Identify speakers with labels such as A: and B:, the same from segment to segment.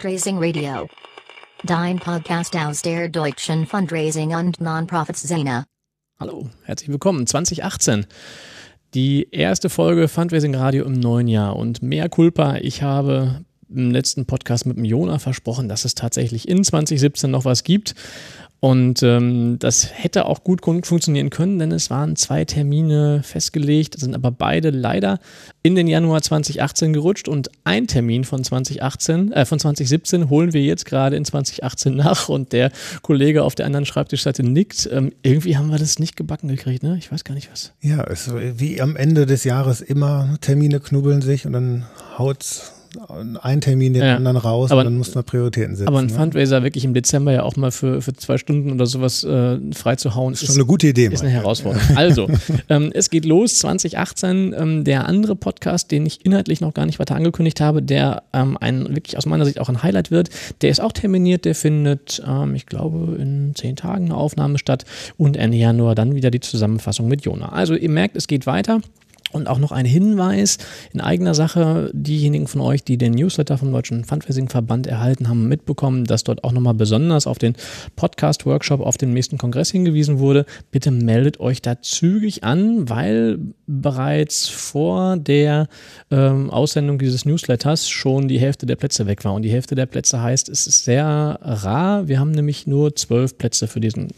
A: Fundraising Radio. Dein Podcast aus der deutschen Fundraising und Non-Profit-Szene.
B: Hallo, herzlich willkommen. 2018. Die erste Folge Fundraising Radio im neuen Jahr und mehr Culpa. Ich habe im letzten Podcast mit dem Jona versprochen, dass es tatsächlich in 2017 noch was gibt. Und ähm, das hätte auch gut funktionieren können, denn es waren zwei Termine festgelegt, sind aber beide leider in den Januar 2018 gerutscht und ein Termin von 2018, äh, von 2017 holen wir jetzt gerade in 2018 nach und der Kollege auf der anderen Schreibtischseite nickt. Ähm, irgendwie haben wir das nicht gebacken gekriegt, ne? Ich weiß gar nicht was.
C: Ja, es wie am Ende des Jahres immer, Termine knubbeln sich und dann haut's einen Termin den ja. anderen raus
B: aber,
C: und dann muss man Prioritäten setzen.
B: Aber ein ne? Fundraiser wirklich im Dezember ja auch mal für, für zwei Stunden oder sowas äh, frei zu hauen,
C: ist, ist schon eine gute Idee.
B: Ist eine Herausforderung. Ja. Also, ähm, es geht los 2018. Ähm, der andere Podcast, den ich inhaltlich noch gar nicht weiter angekündigt habe, der ähm, ein wirklich aus meiner Sicht auch ein Highlight wird, der ist auch terminiert. Der findet, ähm, ich glaube, in zehn Tagen eine Aufnahme statt und Ende Januar dann wieder die Zusammenfassung mit Jona. Also ihr merkt, es geht weiter. Und auch noch ein Hinweis in eigener Sache, diejenigen von euch, die den Newsletter vom Deutschen Fundraising-Verband erhalten haben, mitbekommen, dass dort auch nochmal besonders auf den Podcast-Workshop auf dem nächsten Kongress hingewiesen wurde. Bitte meldet euch da zügig an, weil bereits vor der ähm, Aussendung dieses Newsletters schon die Hälfte der Plätze weg war. Und die Hälfte der Plätze heißt, es ist sehr rar. Wir haben nämlich nur zwölf Plätze für diesen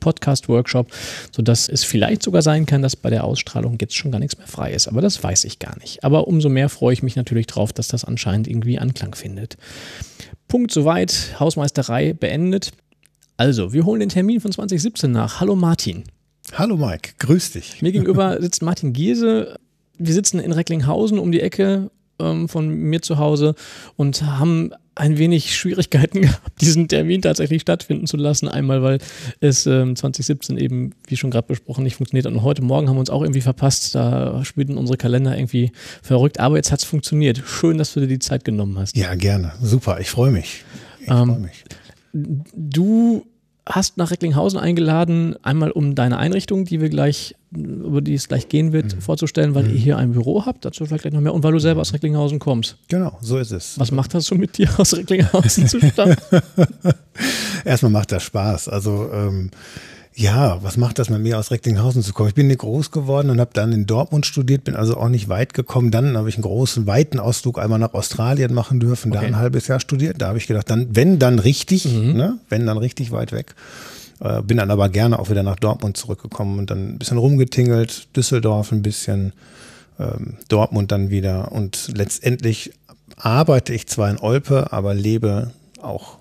B: Podcast-Workshop, sodass es vielleicht sogar sein kann, dass bei der Ausstrahlung jetzt schon gar nichts mehr frei ist. Aber das weiß ich gar nicht. Aber umso mehr freue ich mich natürlich drauf, dass das anscheinend irgendwie Anklang findet. Punkt soweit, Hausmeisterei beendet. Also, wir holen den Termin von 2017 nach. Hallo Martin.
C: Hallo Mike, grüß dich.
B: Mir gegenüber sitzt Martin Giese. Wir sitzen in Recklinghausen um die Ecke ähm, von mir zu Hause und haben ein wenig Schwierigkeiten gehabt, diesen Termin tatsächlich stattfinden zu lassen. Einmal, weil es ähm, 2017 eben, wie schon gerade besprochen, nicht funktioniert hat. Und heute Morgen haben wir uns auch irgendwie verpasst. Da spielten unsere Kalender irgendwie verrückt. Aber jetzt hat es funktioniert. Schön, dass du dir die Zeit genommen hast.
C: Ja, gerne. Super. Ich freue mich. Ich
B: ähm, freue mich. Du hast nach Recklinghausen eingeladen, einmal um deine Einrichtung, die wir gleich, über die es gleich gehen wird, mhm. vorzustellen, weil mhm. ihr hier ein Büro habt, dazu vielleicht gleich noch mehr, und weil du selber aus Recklinghausen kommst.
C: Genau, so ist es.
B: Was macht das so mit dir, aus Recklinghausen zu stammen?
C: Erstmal macht das Spaß. Also ähm, ja, was macht das mit mir aus Recklinghausen zu kommen? Ich bin nicht groß geworden und habe dann in Dortmund studiert, bin also auch nicht weit gekommen. Dann habe ich einen großen, weiten Ausflug einmal nach Australien machen dürfen, okay. da ein halbes Jahr studiert. Da habe ich gedacht, dann, wenn dann richtig, mhm. ne? wenn dann richtig weit weg. Äh, bin dann aber gerne auch wieder nach Dortmund zurückgekommen und dann ein bisschen rumgetingelt, Düsseldorf ein bisschen, ähm, Dortmund dann wieder. Und letztendlich arbeite ich zwar in Olpe, aber lebe auch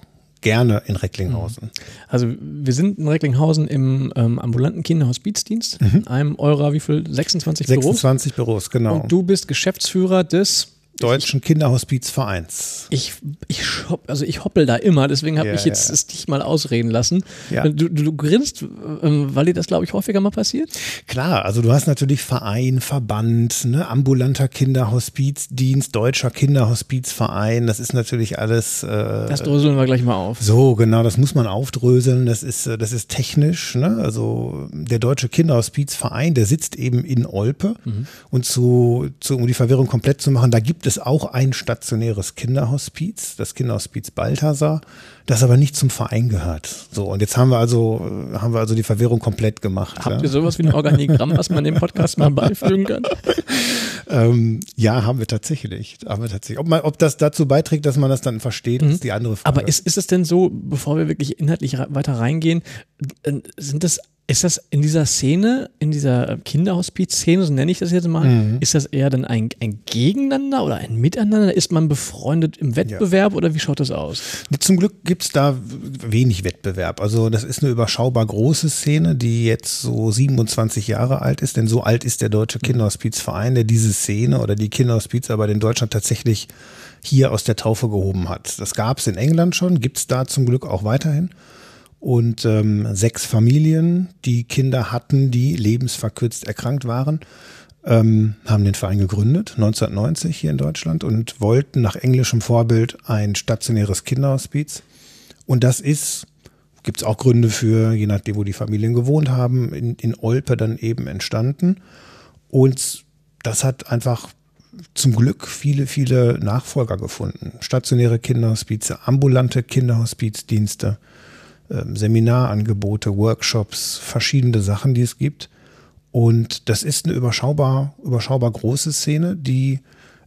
C: gerne in Recklinghausen. Mhm.
B: Also wir sind in Recklinghausen im ähm, ambulanten Kinderhospizdienst, mhm. in einem eurer, wie viel, 26
C: Büros? 26 Büros, genau.
B: Und du bist Geschäftsführer des
C: Deutschen Kinderhospizvereins.
B: Ich, ich, also ich hoppel da immer, deswegen habe ja, ich jetzt ja. es dich mal ausreden lassen. Ja. Du, du, grinst, ähm, weil dir das, glaube ich, häufiger mal passiert?
C: Klar, also du hast natürlich Verein, Verband, ne, ambulanter Kinderhospizdienst, deutscher Kinderhospizverein, das ist natürlich alles. Äh,
B: das dröseln wir gleich mal auf.
C: So, genau, das muss man aufdröseln, das ist, äh, das ist technisch. Ne? Also der deutsche Kinderhospizverein, der sitzt eben in Olpe mhm. und zu, zu, um die Verwirrung komplett zu machen, da gibt gibt es auch ein stationäres Kinderhospiz, das Kinderhospiz Balthasar, das aber nicht zum Verein gehört. So, und jetzt haben wir also, haben wir also die Verwirrung komplett gemacht.
B: Habt ja. ihr sowas wie ein Organigramm, was man dem Podcast mal beifügen kann?
C: ähm, ja, haben wir tatsächlich. Haben wir tatsächlich. Ob, man, ob das dazu beiträgt, dass man das dann versteht, mhm. ist die andere Frage.
B: Aber ist, ist es denn so, bevor wir wirklich inhaltlich weiter reingehen, äh, sind das ist das in dieser Szene, in dieser Kinderhospiz-Szene, so nenne ich das jetzt mal, mhm. ist das eher dann ein, ein Gegeneinander oder ein Miteinander? Ist man befreundet im Wettbewerb ja. oder wie schaut das aus?
C: Zum Glück gibt es da wenig Wettbewerb. Also das ist eine überschaubar große Szene, die jetzt so 27 Jahre alt ist, denn so alt ist der Deutsche Kinderhospizverein, der diese Szene oder die Kinderhospizarbeit in Deutschland tatsächlich hier aus der Taufe gehoben hat. Das gab es in England schon, gibt es da zum Glück auch weiterhin und ähm, sechs Familien, die Kinder hatten, die lebensverkürzt erkrankt waren, ähm, haben den Verein gegründet, 1990 hier in Deutschland und wollten nach englischem Vorbild ein stationäres Kinderhospiz. Und das ist, gibt es auch Gründe für, je nachdem, wo die Familien gewohnt haben, in, in Olpe dann eben entstanden. Und das hat einfach zum Glück viele, viele Nachfolger gefunden. Stationäre Kinderhospize, ambulante Kinderhospizdienste, Seminarangebote, Workshops, verschiedene Sachen, die es gibt. Und das ist eine überschaubar, überschaubar große Szene, die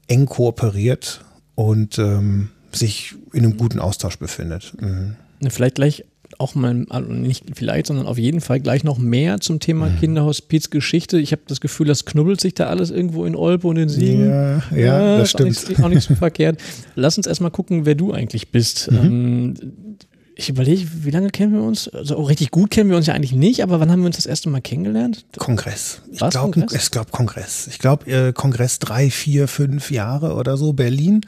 C: eng kooperiert und ähm, sich in einem guten Austausch befindet. Mhm.
B: Vielleicht gleich auch mal, also nicht vielleicht, sondern auf jeden Fall gleich noch mehr zum Thema mhm. Kinderhospizgeschichte. Ich habe das Gefühl, das knubbelt sich da alles irgendwo in Olpe und in Siegen.
C: Ja, ja, ja das stimmt.
B: Auch nicht, auch nicht so verkehrt. Lass uns erstmal gucken, wer du eigentlich bist. Mhm. Ähm, ich überlege, wie lange kennen wir uns? Also richtig gut kennen wir uns ja eigentlich nicht, aber wann haben wir uns das erste Mal kennengelernt?
C: Kongress. Ich glaube Kongress? glaub Kongress. Ich glaube äh, Kongress drei, vier, fünf Jahre oder so, Berlin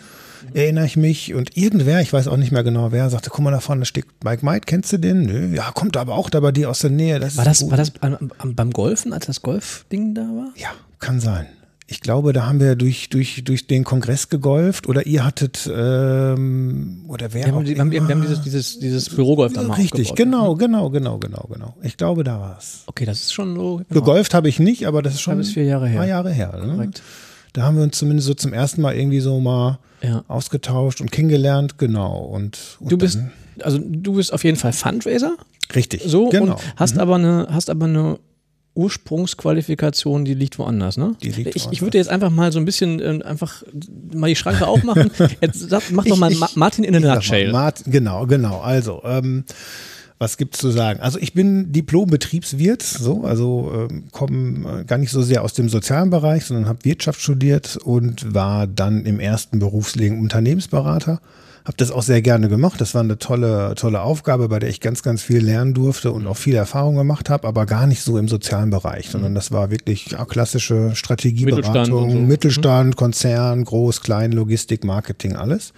C: erinnere ich mich. Und irgendwer, ich weiß auch nicht mehr genau wer, sagte, guck mal da vorne steht Mike Mike, kennst du den? Nö, ja, kommt aber auch da bei dir aus der Nähe.
B: Das war, das, war das beim Golfen, als das Golfding da war?
C: Ja, kann sein. Ich glaube, da haben wir durch, durch, durch den Kongress gegolft oder ihr hattet ähm, oder wer
B: wir haben, wir haben, wir haben dieses, dieses, dieses Bürogolf da
C: mal Richtig, genau, genau, genau, genau, genau. Ich glaube, da war es.
B: Okay, das ist schon so.
C: Genau. Gegolft habe ich nicht, aber das ist schon
B: ein vier Jahre her.
C: Paar Jahre her. Ne? Korrekt. Da haben wir uns zumindest so zum ersten Mal irgendwie so mal ja. ausgetauscht und kennengelernt, genau. Und, und
B: du bist, also du bist auf jeden Fall Fundraiser.
C: Richtig.
B: So genau. und hast mhm. aber eine, hast aber eine Ursprungsqualifikation, die liegt woanders, ne?
C: Die liegt
B: ich, ich würde jetzt einfach mal so ein bisschen äh, einfach mal die Schranke aufmachen. Jetzt sag, mach doch mal ich, Martin in a nutshell.
C: Martin, genau, genau. Also, ähm, was gibt's zu sagen? Also ich bin Diplom-Betriebswirt, so, also ähm, komme äh, gar nicht so sehr aus dem sozialen Bereich, sondern habe Wirtschaft studiert und war dann im ersten Berufsleben Unternehmensberater. Habe das auch sehr gerne gemacht. Das war eine tolle, tolle Aufgabe, bei der ich ganz, ganz viel lernen durfte und auch viel Erfahrung gemacht habe, aber gar nicht so im sozialen Bereich, sondern das war wirklich klassische Strategieberatung, Mittelstand, so. Mittelstand Konzern, Groß, Klein, Logistik, Marketing, alles.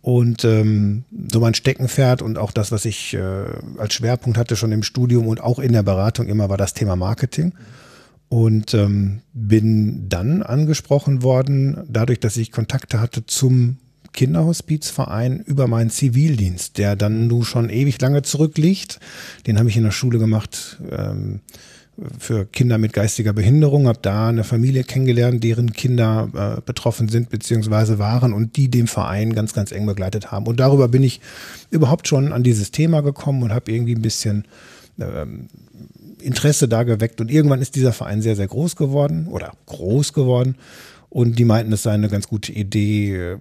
C: Und ähm, so mein Steckenpferd und auch das, was ich äh, als Schwerpunkt hatte schon im Studium und auch in der Beratung immer, war das Thema Marketing. Und ähm, bin dann angesprochen worden, dadurch, dass ich Kontakte hatte zum Kinderhospizverein über meinen Zivildienst, der dann nun schon ewig lange zurückliegt. Den habe ich in der Schule gemacht. Ähm, für Kinder mit geistiger Behinderung, habe da eine Familie kennengelernt, deren Kinder äh, betroffen sind beziehungsweise waren und die den Verein ganz, ganz eng begleitet haben. Und darüber bin ich überhaupt schon an dieses Thema gekommen und habe irgendwie ein bisschen ähm, Interesse da geweckt. Und irgendwann ist dieser Verein sehr, sehr groß geworden oder groß geworden. Und die meinten, es sei eine ganz gute Idee,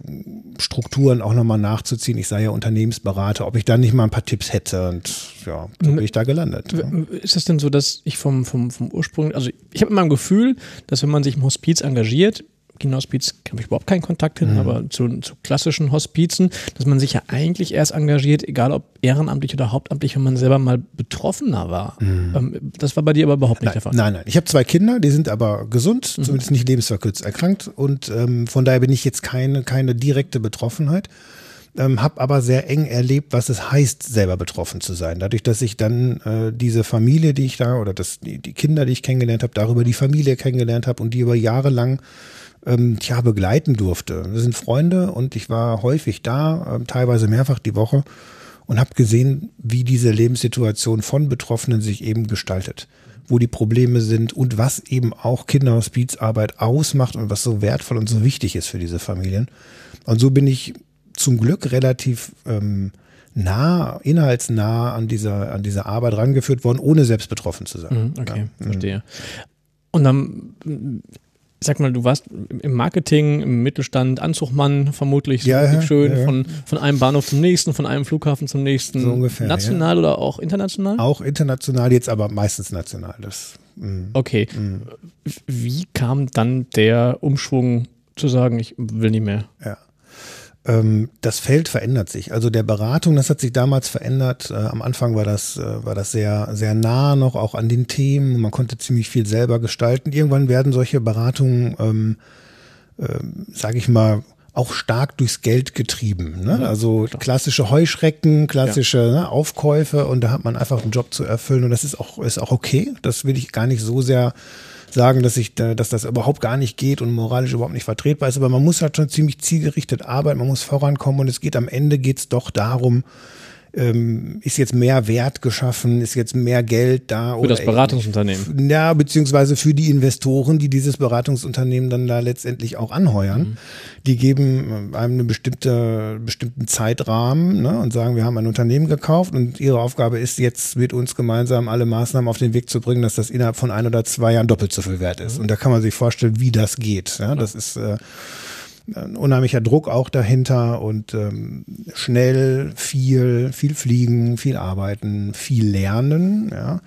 C: Strukturen auch nochmal nachzuziehen. Ich sei ja Unternehmensberater, ob ich da nicht mal ein paar Tipps hätte. Und ja, so bin ich da gelandet.
B: Ist das denn so, dass ich vom, vom, vom Ursprung, also ich habe immer ein Gefühl, dass wenn man sich im Hospiz engagiert, Kinderhospiz habe ich überhaupt keinen Kontakt hin, mhm. aber zu, zu, klassischen Hospizen, dass man sich ja eigentlich erst engagiert, egal ob ehrenamtlich oder hauptamtlich, wenn man selber mal Betroffener war. Mhm. Ähm, das war bei dir aber überhaupt nicht
C: nein,
B: der Fall.
C: Nein, nein. Ich habe zwei Kinder, die sind aber gesund, mhm. zumindest nicht lebensverkürzt erkrankt und ähm, von daher bin ich jetzt keine, keine direkte Betroffenheit. Ähm, habe aber sehr eng erlebt, was es heißt, selber betroffen zu sein. Dadurch, dass ich dann äh, diese Familie, die ich da oder das, die, die Kinder, die ich kennengelernt habe, darüber die Familie kennengelernt habe und die über Jahre lang ähm, tja, begleiten durfte. Wir sind Freunde und ich war häufig da, äh, teilweise mehrfach die Woche und habe gesehen, wie diese Lebenssituation von Betroffenen sich eben gestaltet, wo die Probleme sind und was eben auch Kinderhospizarbeit ausmacht und was so wertvoll und so wichtig ist für diese Familien. Und so bin ich zum Glück relativ ähm, nah, inhaltsnah an dieser, an dieser Arbeit rangeführt worden, ohne selbst betroffen zu sein.
B: Mhm, okay, ja. Mhm. verstehe. Und dann sag mal, du warst im Marketing, im Mittelstand, Anzugmann vermutlich, so
C: ja,
B: schön,
C: ja, ja.
B: Von, von einem Bahnhof zum nächsten, von einem Flughafen zum nächsten.
C: So ungefähr.
B: National oder auch international?
C: Auch international, jetzt aber meistens national. Das,
B: mh. okay. Mh. Wie kam dann der Umschwung zu sagen, ich will nicht mehr?
C: Ja das Feld verändert sich. Also der Beratung, das hat sich damals verändert. Äh, am Anfang war das, äh, war das sehr, sehr nah noch auch an den Themen. Man konnte ziemlich viel selber gestalten. Irgendwann werden solche Beratungen, ähm, äh, sage ich mal, auch stark durchs Geld getrieben. Ne? Also klassische Heuschrecken, klassische ja. ne, Aufkäufe und da hat man einfach einen Job zu erfüllen und das ist auch, ist auch okay. Das will ich gar nicht so sehr sagen, dass ich, dass das überhaupt gar nicht geht und moralisch überhaupt nicht vertretbar ist. Aber man muss halt schon ziemlich zielgerichtet arbeiten, man muss vorankommen und es geht am Ende geht's doch darum, ähm, ist jetzt mehr Wert geschaffen, ist jetzt mehr Geld da.
B: Für das Beratungsunternehmen.
C: Ja, beziehungsweise für die Investoren, die dieses Beratungsunternehmen dann da letztendlich auch anheuern. Mhm. Die geben äh, einem einen bestimmte, bestimmten Zeitrahmen ne, und sagen, wir haben ein Unternehmen gekauft und ihre Aufgabe ist jetzt mit uns gemeinsam alle Maßnahmen auf den Weg zu bringen, dass das innerhalb von ein oder zwei Jahren doppelt so viel wert ist. Mhm. Und da kann man sich vorstellen, wie das geht. Ja, das ist äh, ein unheimlicher Druck auch dahinter und ähm, schnell viel, viel fliegen, viel arbeiten, viel lernen, ja.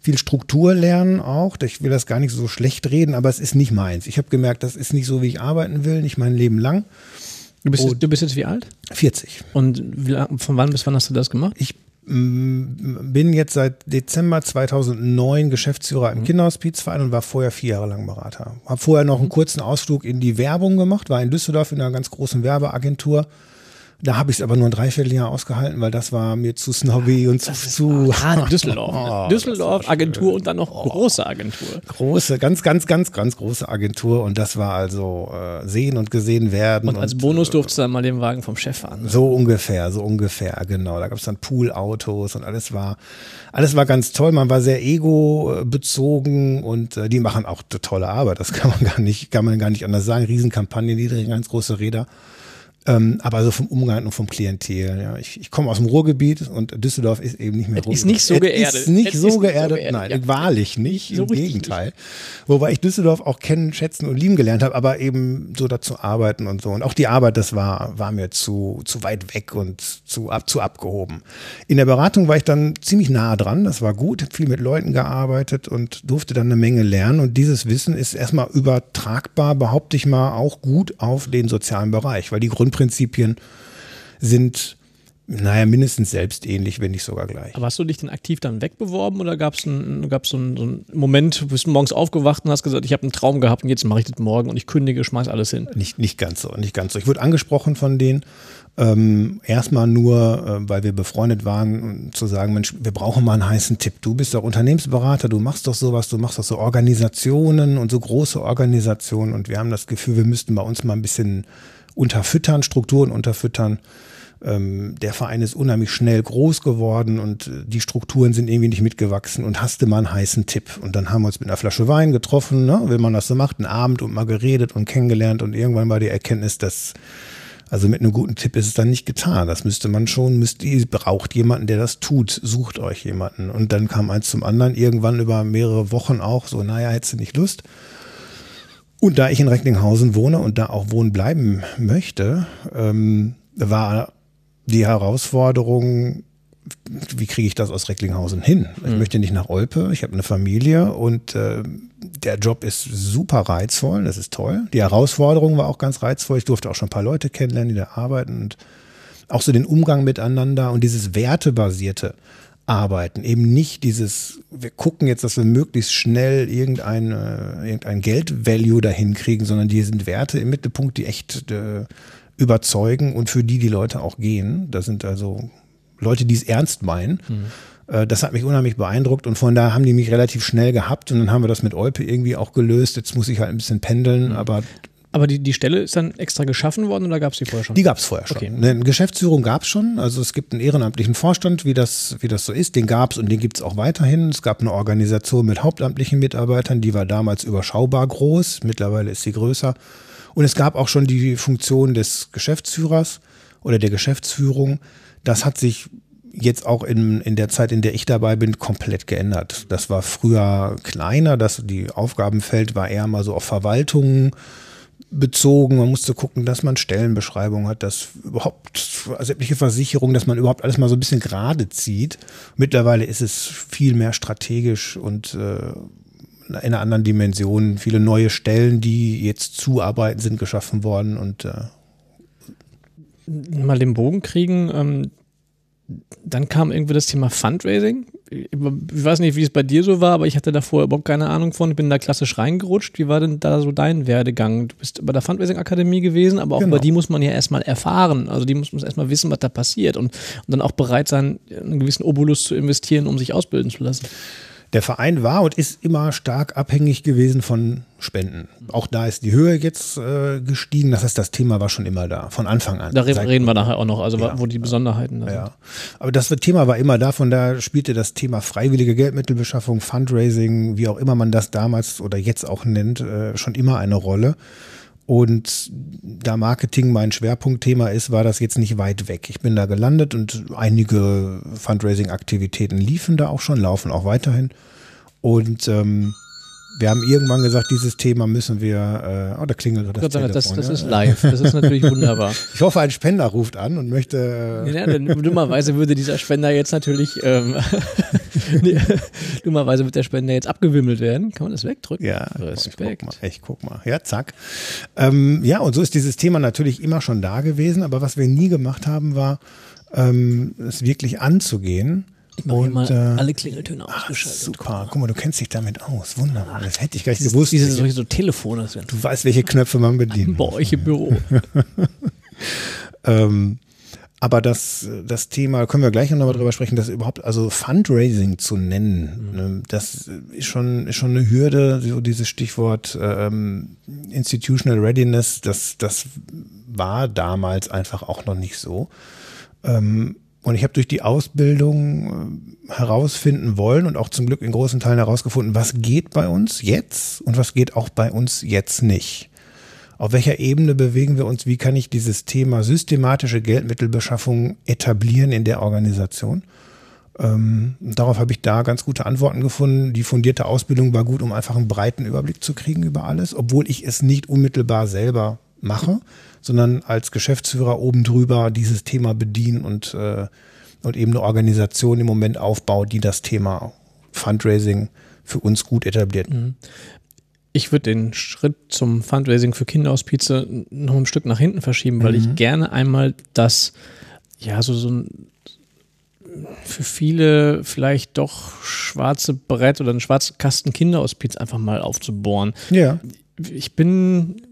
C: Viel Struktur lernen auch. Ich will das gar nicht so schlecht reden, aber es ist nicht meins. Ich habe gemerkt, das ist nicht so, wie ich arbeiten will, nicht mein Leben lang.
B: Du bist, jetzt, du bist jetzt wie alt?
C: 40.
B: Und wie, von wann bis wann hast du das gemacht?
C: Ich bin jetzt seit Dezember 2009 Geschäftsführer im mhm. Kinderhospizverein und war vorher vier Jahre lang Berater. Habe vorher noch einen kurzen Ausflug in die Werbung gemacht, war in Düsseldorf in einer ganz großen Werbeagentur da habe ich es aber nur ein Dreivierteljahr ausgehalten, weil das war mir zu snobby und zu. zu
B: gerade Düsseldorf. Oh, Düsseldorf, Agentur und dann noch oh, große Agentur.
C: Große, ganz, ganz, ganz, ganz große Agentur. Und das war also äh, sehen und gesehen werden.
B: Und als und, Bonus durfte äh, dann mal den Wagen vom Chef fahren.
C: So ungefähr, so ungefähr, genau. Da gab es dann Poolautos und alles war, alles war ganz toll. Man war sehr ego-bezogen und äh, die machen auch tolle Arbeit. Das kann man gar nicht, kann man gar nicht anders sagen. Riesenkampagnen, die drehen ganz große Räder. Ähm, aber so vom Umgang und vom Klientel. Ja. Ich, ich komme aus dem Ruhrgebiet und Düsseldorf ist eben nicht mehr
B: Ruhrgebiet. Ist nicht so geerdet.
C: Ist nicht, so, ist geerdet. nicht so geerdet, nein, ja. wahrlich nicht, so im Gegenteil. Nicht. Wobei ich Düsseldorf auch kennen, schätzen und lieben gelernt habe, aber eben so dazu arbeiten und so. Und auch die Arbeit, das war, war mir zu, zu weit weg und zu, ab, zu abgehoben. In der Beratung war ich dann ziemlich nah dran, das war gut, habe viel mit Leuten gearbeitet und durfte dann eine Menge lernen. Und dieses Wissen ist erstmal übertragbar, behaupte ich mal, auch gut auf den sozialen Bereich, weil die Grund Grundprinzipien sind naja, mindestens selbstähnlich, wenn nicht sogar gleich.
B: Aber hast du dich denn aktiv dann wegbeworben oder gab es gab's so, einen, so einen Moment, du bist morgens aufgewacht und hast gesagt, ich habe einen Traum gehabt und jetzt mache ich das morgen und ich kündige, schmeiß alles hin?
C: Nicht, nicht ganz so, nicht ganz so. Ich wurde angesprochen von denen, ähm, erstmal nur, äh, weil wir befreundet waren, zu sagen, Mensch, wir brauchen mal einen heißen Tipp. Du bist doch Unternehmensberater, du machst doch sowas, du machst doch so Organisationen und so große Organisationen und wir haben das Gefühl, wir müssten bei uns mal ein bisschen unterfüttern, Strukturen unterfüttern. Ähm, der Verein ist unheimlich schnell groß geworden und äh, die Strukturen sind irgendwie nicht mitgewachsen und hast du mal einen heißen Tipp. Und dann haben wir uns mit einer Flasche Wein getroffen, ne, wie man das so macht, einen Abend und mal geredet und kennengelernt und irgendwann war die Erkenntnis, dass also mit einem guten Tipp ist es dann nicht getan. Das müsste man schon, müsst ihr, braucht jemanden, der das tut. Sucht euch jemanden. Und dann kam eins zum anderen, irgendwann über mehrere Wochen auch so, naja, hättest du nicht Lust? Und da ich in Recklinghausen wohne und da auch wohnen bleiben möchte, ähm, war die Herausforderung, wie kriege ich das aus Recklinghausen hin? Ich mhm. möchte nicht nach Olpe, ich habe eine Familie und äh, der Job ist super reizvoll, das ist toll. Die Herausforderung war auch ganz reizvoll. Ich durfte auch schon ein paar Leute kennenlernen, die da arbeiten und auch so den Umgang miteinander und dieses Wertebasierte arbeiten. Eben nicht dieses, wir gucken jetzt, dass wir möglichst schnell irgendein, äh, irgendein Geldvalue dahin kriegen, sondern die sind Werte im Mittelpunkt, die echt äh, überzeugen und für die die Leute auch gehen. Das sind also Leute, die es ernst meinen. Mhm. Äh, das hat mich unheimlich beeindruckt und von da haben die mich relativ schnell gehabt und dann haben wir das mit Olpe irgendwie auch gelöst. Jetzt muss ich halt ein bisschen pendeln, mhm. aber
B: aber die, die Stelle ist dann extra geschaffen worden oder gab es die vorher schon?
C: Die gab es vorher schon. Okay. Eine Geschäftsführung gab es schon. Also es gibt einen ehrenamtlichen Vorstand, wie das, wie das so ist. Den gab es und den gibt es auch weiterhin. Es gab eine Organisation mit hauptamtlichen Mitarbeitern, die war damals überschaubar groß. Mittlerweile ist sie größer. Und es gab auch schon die Funktion des Geschäftsführers oder der Geschäftsführung. Das hat sich jetzt auch in, in der Zeit, in der ich dabei bin, komplett geändert. Das war früher kleiner, das, die Aufgabenfeld war eher mal so auf Verwaltungen bezogen. Man musste gucken, dass man Stellenbeschreibungen hat, dass überhaupt sämtliche Versicherungen, dass man überhaupt alles mal so ein bisschen gerade zieht. Mittlerweile ist es viel mehr strategisch und äh, in einer anderen Dimension. Viele neue Stellen, die jetzt zuarbeiten, sind geschaffen worden und äh,
B: mal den Bogen kriegen. Ähm, dann kam irgendwie das Thema Fundraising. Ich weiß nicht, wie es bei dir so war, aber ich hatte da vorher überhaupt keine Ahnung von. Ich bin da klassisch reingerutscht. Wie war denn da so dein Werdegang? Du bist bei der Fundraising Akademie gewesen, aber auch genau. über die muss man ja erstmal erfahren. Also die muss man erstmal wissen, was da passiert und, und dann auch bereit sein, einen gewissen Obolus zu investieren, um sich ausbilden zu lassen.
C: Der Verein war und ist immer stark abhängig gewesen von Spenden. Auch da ist die Höhe jetzt äh, gestiegen. Das heißt, das Thema war schon immer da, von Anfang an.
B: Da reden wir nachher auch noch, also ja. wo die Besonderheiten da
C: ja. sind. Aber das Thema war immer da, von da spielte das Thema freiwillige Geldmittelbeschaffung, Fundraising, wie auch immer man das damals oder jetzt auch nennt, äh, schon immer eine Rolle. Und da Marketing mein Schwerpunktthema ist, war das jetzt nicht weit weg. Ich bin da gelandet und einige Fundraising-Aktivitäten liefen da auch schon, laufen auch weiterhin. Und ähm, wir haben irgendwann gesagt, dieses Thema müssen wir, äh, oh, da klingelt das,
B: Telefon, das, das ist live, das ist natürlich wunderbar.
C: Ich hoffe, ein Spender ruft an und möchte.
B: Äh ja, denn dummerweise würde dieser Spender jetzt natürlich, ähm, dummerweise wird der Spender jetzt abgewimmelt werden. Kann man das wegdrücken?
C: Ja, Respekt. Ich guck mal, ich guck mal. Ja, zack. Ähm, ja, und so ist dieses Thema natürlich immer schon da gewesen, aber was wir nie gemacht haben, war, ähm, es wirklich anzugehen
B: ich mache mal äh, alle Klingeltöne ausgeschaltet.
C: Super, guck mal, du kennst dich damit aus. Wunderbar. Das hätte ich gar nicht Dieses, gewusst.
B: Diese solche so Telefone.
C: Du weißt, welche Knöpfe man bedient.
B: Bei euch im Büro.
C: ähm, aber das, das Thema, können wir gleich noch mal drüber sprechen, das überhaupt, also Fundraising zu nennen, mhm. Ne, das ist schon, ist schon eine Hürde, so dieses Stichwort ähm, Institutional Readiness, das, das war damals einfach auch noch nicht so. Ähm, und ich habe durch die Ausbildung äh, herausfinden wollen und auch zum Glück in großen Teilen herausgefunden, was geht bei uns jetzt und was geht auch bei uns jetzt nicht. Auf welcher Ebene bewegen wir uns? Wie kann ich dieses Thema systematische Geldmittelbeschaffung etablieren in der Organisation? Ähm, darauf habe ich da ganz gute Antworten gefunden. Die fundierte Ausbildung war gut, um einfach einen breiten Überblick zu kriegen über alles, obwohl ich es nicht unmittelbar selber mache sondern als Geschäftsführer oben drüber dieses Thema bedienen und, äh, und eben eine Organisation im Moment aufbaut, die das Thema Fundraising für uns gut etabliert. Mhm.
B: Ich würde den Schritt zum Fundraising für Kinderhospize noch ein Stück nach hinten verschieben, weil mhm. ich gerne einmal das, ja, so, so ein für viele vielleicht doch schwarze Brett oder einen schwarzen Kasten Kinderhospiz einfach mal aufzubohren.
C: Ja.
B: Ich bin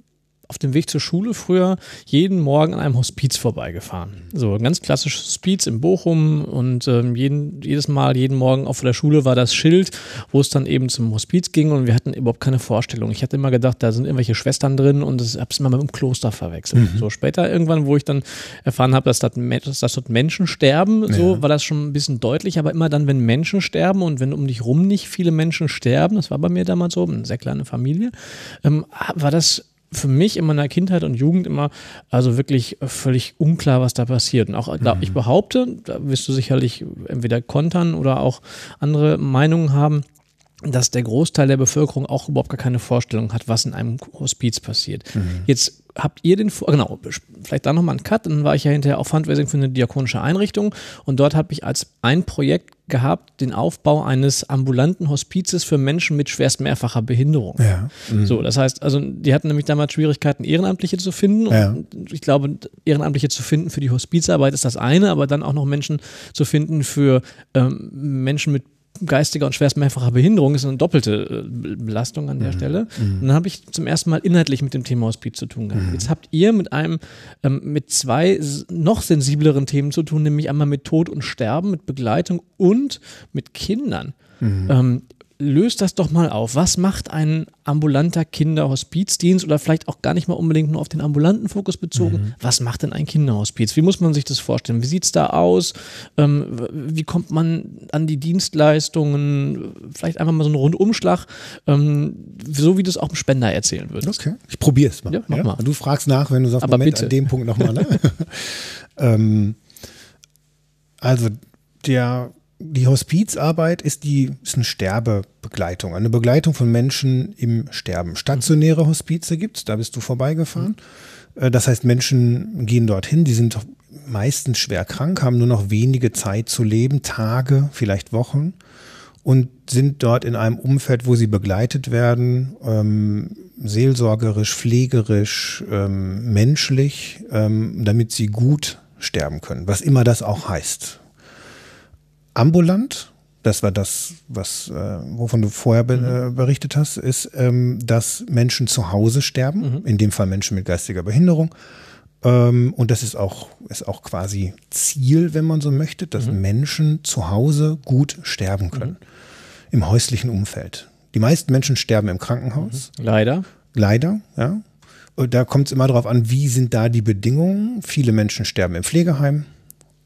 B: auf dem Weg zur Schule früher jeden Morgen an einem Hospiz vorbeigefahren. So ein ganz klassisches Hospiz in Bochum und ähm, jeden, jedes Mal, jeden Morgen auf der Schule war das Schild, wo es dann eben zum Hospiz ging und wir hatten überhaupt keine Vorstellung. Ich hatte immer gedacht, da sind irgendwelche Schwestern drin und das habe es immer mit dem Kloster verwechselt. Mhm. So später irgendwann, wo ich dann erfahren habe, dass, das, dass dort Menschen sterben, ja. so war das schon ein bisschen deutlich, aber immer dann, wenn Menschen sterben und wenn um dich rum nicht viele Menschen sterben, das war bei mir damals so, eine sehr kleine Familie, ähm, war das für mich in meiner Kindheit und Jugend immer also wirklich völlig unklar, was da passiert. Und auch, mhm. ich behaupte, da wirst du sicherlich entweder kontern oder auch andere Meinungen haben, dass der Großteil der Bevölkerung auch überhaupt gar keine Vorstellung hat, was in einem Hospiz passiert. Mhm. Jetzt habt ihr den, genau, vielleicht da nochmal einen Cut, dann war ich ja hinterher auf Fundraising für eine diakonische Einrichtung und dort habe ich als ein Projekt gehabt, den Aufbau eines ambulanten Hospizes für Menschen mit schwerst mehrfacher Behinderung.
C: Ja.
B: Mhm. So, das heißt, also die hatten nämlich damals Schwierigkeiten, Ehrenamtliche zu finden. Ja. Und ich glaube, Ehrenamtliche zu finden für die Hospizarbeit ist das eine, aber dann auch noch Menschen zu finden für ähm, Menschen mit geistiger und schwerst mehrfacher Behinderung ist eine doppelte äh, Belastung an der mhm. Stelle. Mhm. Und dann habe ich zum ersten Mal inhaltlich mit dem Thema Hospiz zu tun gehabt. Mhm. Jetzt habt ihr mit einem, ähm, mit zwei noch sensibleren Themen zu tun, nämlich einmal mit Tod und Sterben, mit Begleitung und mit Kindern. Mhm. Ähm, löst das doch mal auf. Was macht ein ambulanter Kinderhospizdienst oder vielleicht auch gar nicht mal unbedingt nur auf den ambulanten Fokus bezogen? Mhm. Was macht denn ein Kinderhospiz? Wie muss man sich das vorstellen? Wie sieht es da aus? Ähm, wie kommt man an die Dienstleistungen? Vielleicht einfach mal so einen Rundumschlag, ähm, so wie du es auch im Spender erzählen würdest.
C: Okay, ich probiere es mal. Ja, mach ja? mal. Du fragst nach, wenn du sagst,
B: Aber Moment, bitte.
C: an dem Punkt nochmal. Ne? ähm, also der die Hospizarbeit ist die ist eine Sterbebegleitung, eine Begleitung von Menschen im Sterben. Stationäre Hospize gibt es, da bist du vorbeigefahren. Mhm. Das heißt, Menschen gehen dorthin, die sind meistens schwer krank, haben nur noch wenige Zeit zu leben, Tage, vielleicht Wochen und sind dort in einem Umfeld, wo sie begleitet werden, ähm, seelsorgerisch, pflegerisch, ähm, menschlich, ähm, damit sie gut sterben können, was immer das auch heißt ambulant, das war das, was, äh, wovon du vorher be mhm. äh, berichtet hast, ist, ähm, dass Menschen zu Hause sterben, mhm. in dem Fall Menschen mit geistiger Behinderung. Ähm, und das ist auch, ist auch quasi Ziel, wenn man so möchte, dass mhm. Menschen zu Hause gut sterben können. Mhm. im häuslichen Umfeld. Die meisten Menschen sterben im Krankenhaus.
B: Mhm. Leider.
C: Leider, ja. Und da kommt es immer darauf an, wie sind da die Bedingungen. Viele Menschen sterben im Pflegeheim,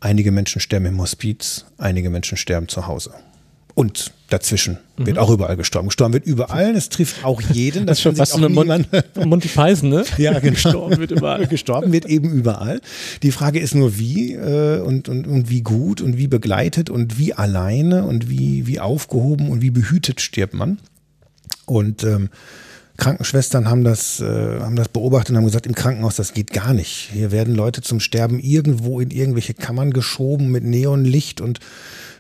C: einige Menschen sterben im Hospiz, einige Menschen sterben zu Hause. Und dazwischen mhm. wird auch überall gestorben. Gestorben wird überall. Es trifft auch jeden.
B: Das, das ist schon fast so eine Mon Monty Python, ne?
C: ja, genau. Gestorben wird überall. gestorben wird eben überall. Die Frage ist nur, wie äh, und, und, und wie gut und wie begleitet und wie alleine und wie, wie aufgehoben und wie behütet stirbt man. Und ähm, Krankenschwestern haben das, äh, haben das beobachtet und haben gesagt, im Krankenhaus, das geht gar nicht. Hier werden Leute zum Sterben irgendwo in irgendwelche Kammern geschoben mit Neonlicht und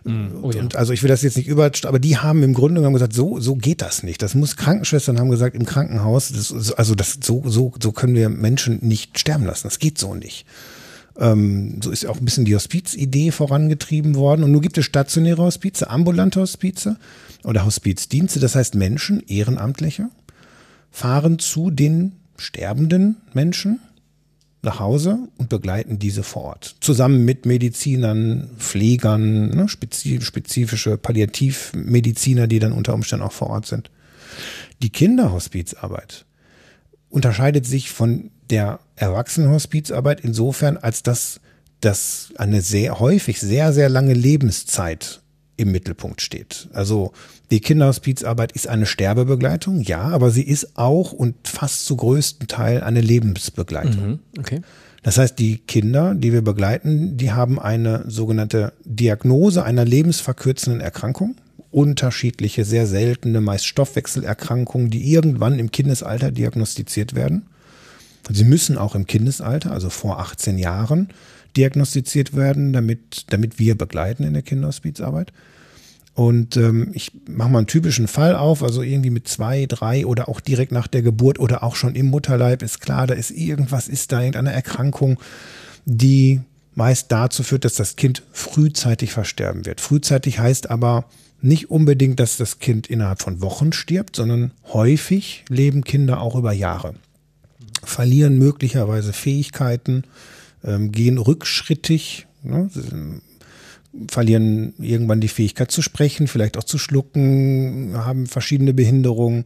C: mm, Oh ja. Und also ich will das jetzt nicht über, aber die haben im Grunde genommen gesagt, so, so geht das nicht. Das muss Krankenschwestern haben gesagt, im Krankenhaus, das, also das, so, so, so können wir Menschen nicht sterben lassen. Das geht so nicht. Ähm, so ist auch ein bisschen die Hospizidee vorangetrieben worden. Und nun gibt es stationäre Hospize, ambulante Hospize oder Hospizdienste. Das heißt Menschen, Ehrenamtliche, fahren zu den sterbenden Menschen nach Hause und begleiten diese vor Ort. Zusammen mit Medizinern, Pflegern, ne, spezifische Palliativmediziner, die dann unter Umständen auch vor Ort sind. Die Kinderhospizarbeit unterscheidet sich von der Erwachsenenhospizarbeit insofern, als dass das eine sehr häufig sehr, sehr lange Lebenszeit im Mittelpunkt steht. Also die Kinderhospizarbeit ist eine Sterbebegleitung, ja, aber sie ist auch und fast zu größten Teil eine Lebensbegleitung. Mhm,
B: okay.
C: Das heißt, die Kinder, die wir begleiten, die haben eine sogenannte Diagnose einer lebensverkürzenden Erkrankung. Unterschiedliche, sehr seltene, meist Stoffwechselerkrankungen, die irgendwann im Kindesalter diagnostiziert werden. Sie müssen auch im Kindesalter, also vor 18 Jahren, diagnostiziert werden, damit, damit wir begleiten in der Kinderhospizarbeit. Und ähm, ich mache mal einen typischen Fall auf, also irgendwie mit zwei, drei oder auch direkt nach der Geburt oder auch schon im Mutterleib ist klar, da ist irgendwas, ist da irgendeine Erkrankung, die meist dazu führt, dass das Kind frühzeitig versterben wird. Frühzeitig heißt aber nicht unbedingt, dass das Kind innerhalb von Wochen stirbt, sondern häufig leben Kinder auch über Jahre, verlieren möglicherweise Fähigkeiten, ähm, gehen rückschrittig, ne, verlieren irgendwann die Fähigkeit zu sprechen, vielleicht auch zu schlucken, haben verschiedene Behinderungen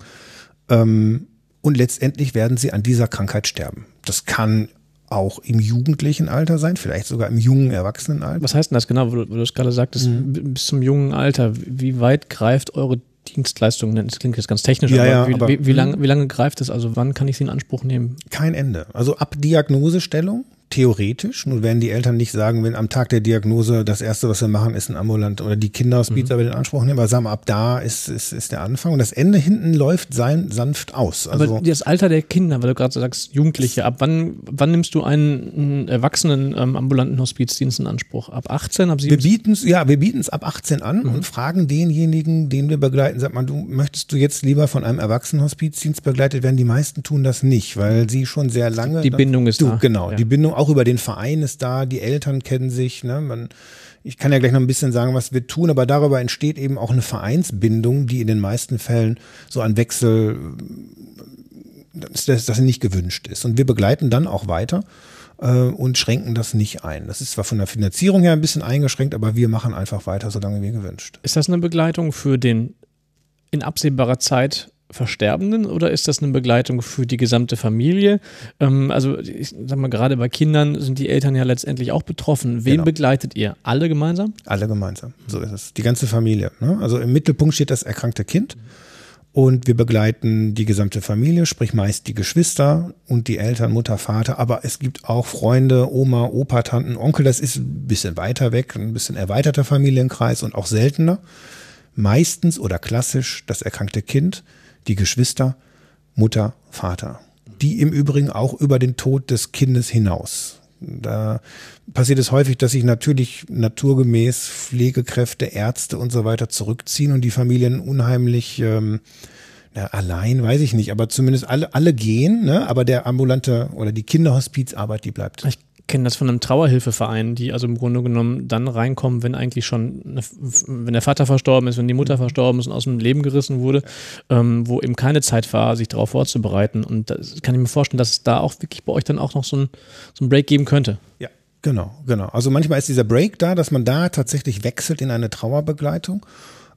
C: ähm, und letztendlich werden sie an dieser Krankheit sterben. Das kann auch im jugendlichen Alter sein, vielleicht sogar im jungen Erwachsenenalter.
B: Was heißt denn das genau, wo du, es gerade sagtest, mhm. bis zum jungen Alter? Wie weit greift eure Dienstleistung, das klingt jetzt ganz technisch,
C: ja, aber, ja,
B: wie,
C: aber
B: wie, wie, lange, wie lange greift es? Also wann kann ich sie in Anspruch nehmen?
C: Kein Ende. Also ab Diagnosestellung theoretisch. Nun werden die Eltern nicht sagen, wenn am Tag der Diagnose das Erste, was wir machen, ist ein Ambulant oder die Kinderhospiz mhm. in Anspruch nehmen, aber sagen wir, ab da ist, ist, ist der Anfang und das Ende hinten läuft sein, sanft aus.
B: Also aber das Alter der Kinder, weil du gerade sagst, Jugendliche, ab wann, wann nimmst du einen, einen erwachsenen ähm, ambulanten Hospizdienst in Anspruch? Ab 18, ab
C: 17? Wir bieten es, ja, wir bieten es ab 18 an mhm. und fragen denjenigen, den wir begleiten, sag mal, du möchtest du jetzt lieber von einem Erwachsenenhospizdienst begleitet werden? Die meisten tun das nicht, weil sie schon sehr lange.
B: Die Bindung ist
C: du,
B: da.
C: Genau, ja. die Bindung auch über den Verein ist da, die Eltern kennen sich, ne? Man, ich kann ja gleich noch ein bisschen sagen, was wir tun, aber darüber entsteht eben auch eine Vereinsbindung, die in den meisten Fällen so ein Wechsel, dass, dass das nicht gewünscht ist. Und wir begleiten dann auch weiter äh, und schränken das nicht ein. Das ist zwar von der Finanzierung her ein bisschen eingeschränkt, aber wir machen einfach weiter, solange wir gewünscht.
B: Ist das eine Begleitung für den in absehbarer Zeit Versterbenden oder ist das eine Begleitung für die gesamte Familie? Ähm, also ich sag mal, gerade bei Kindern sind die Eltern ja letztendlich auch betroffen. Wen genau. begleitet ihr? Alle gemeinsam?
C: Alle gemeinsam, so ist es. Die ganze Familie. Ne? Also im Mittelpunkt steht das erkrankte Kind und wir begleiten die gesamte Familie, sprich meist die Geschwister und die Eltern, Mutter, Vater, aber es gibt auch Freunde, Oma, Opa, Tanten, Onkel, das ist ein bisschen weiter weg, ein bisschen erweiterter Familienkreis und auch seltener. Meistens oder klassisch das erkrankte Kind die Geschwister, Mutter, Vater. Die im Übrigen auch über den Tod des Kindes hinaus. Da passiert es häufig, dass sich natürlich naturgemäß Pflegekräfte, Ärzte und so weiter zurückziehen und die Familien unheimlich ähm, na, allein, weiß ich nicht, aber zumindest alle, alle gehen, ne? aber der ambulante oder die Kinderhospizarbeit, die bleibt.
B: Ich kenne das von einem Trauerhilfeverein, die also im Grunde genommen dann reinkommen, wenn eigentlich schon, eine, wenn der Vater verstorben ist, wenn die Mutter verstorben ist und aus dem Leben gerissen wurde, ähm, wo eben keine Zeit war, sich darauf vorzubereiten. Und das kann ich mir vorstellen, dass es da auch wirklich bei euch dann auch noch so ein, so ein Break geben könnte.
C: Ja. Genau, genau. Also manchmal ist dieser Break da, dass man da tatsächlich wechselt in eine Trauerbegleitung.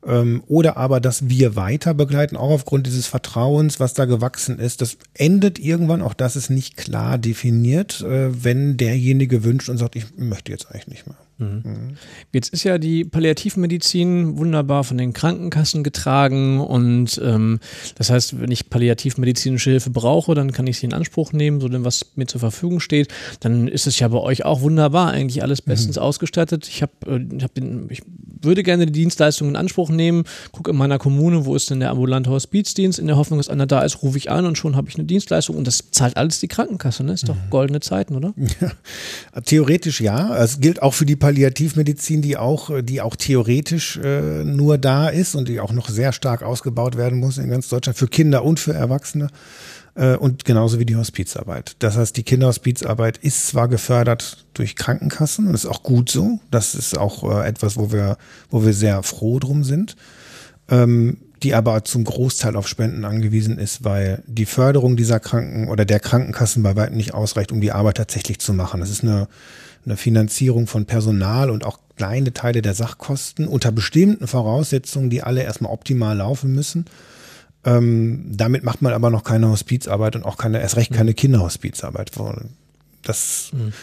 C: Ähm, oder aber, dass wir weiter begleiten, auch aufgrund dieses Vertrauens, was da gewachsen ist. Das endet irgendwann, auch das ist nicht klar definiert, äh, wenn derjenige wünscht und sagt, ich möchte jetzt eigentlich nicht mehr.
B: Mhm. Jetzt ist ja die Palliativmedizin wunderbar von den Krankenkassen getragen und ähm, das heißt, wenn ich palliativmedizinische Hilfe brauche, dann kann ich sie in Anspruch nehmen, so denn was mir zur Verfügung steht. Dann ist es ja bei euch auch wunderbar, eigentlich alles bestens mhm. ausgestattet. Ich habe, äh, hab den, ich würde gerne die Dienstleistung in Anspruch nehmen, gucke in meiner Kommune, wo ist denn der ambulante Hospizdienst, in der Hoffnung, dass einer da ist, rufe ich an und schon habe ich eine Dienstleistung und das zahlt alles die Krankenkasse, ne? Ist doch mhm. goldene Zeiten, oder?
C: Ja, theoretisch ja. Es gilt auch für die Palliativmedizin, die auch, die auch theoretisch äh, nur da ist und die auch noch sehr stark ausgebaut werden muss in ganz Deutschland für Kinder und für Erwachsene äh, und genauso wie die Hospizarbeit. Das heißt, die Kinderhospizarbeit ist zwar gefördert durch Krankenkassen, und ist auch gut so. Das ist auch äh, etwas, wo wir, wo wir sehr froh drum sind. Ähm, die aber zum Großteil auf Spenden angewiesen ist, weil die Förderung dieser Kranken oder der Krankenkassen bei weitem nicht ausreicht, um die Arbeit tatsächlich zu machen. Das ist eine, eine Finanzierung von Personal und auch kleine Teile der Sachkosten unter bestimmten Voraussetzungen, die alle erstmal optimal laufen müssen. Ähm, damit macht man aber noch keine Hospizarbeit und auch keine, erst recht keine Kinderhospizarbeit. Das, mhm.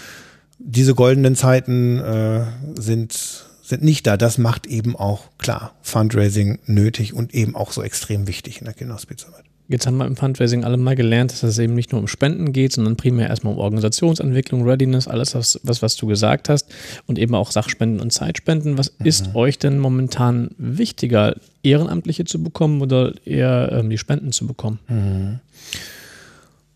C: diese goldenen Zeiten äh, sind sind nicht da. Das macht eben auch, klar, Fundraising nötig und eben auch so extrem wichtig in der Kinderhospizarbeit.
B: Jetzt haben wir im Fundraising alle mal gelernt, dass es eben nicht nur um Spenden geht, sondern primär erstmal um Organisationsentwicklung, Readiness, alles, was, was, was du gesagt hast und eben auch Sachspenden und Zeitspenden. Was mhm. ist euch denn momentan wichtiger, Ehrenamtliche zu bekommen oder eher ähm, die Spenden zu bekommen?
C: Mhm.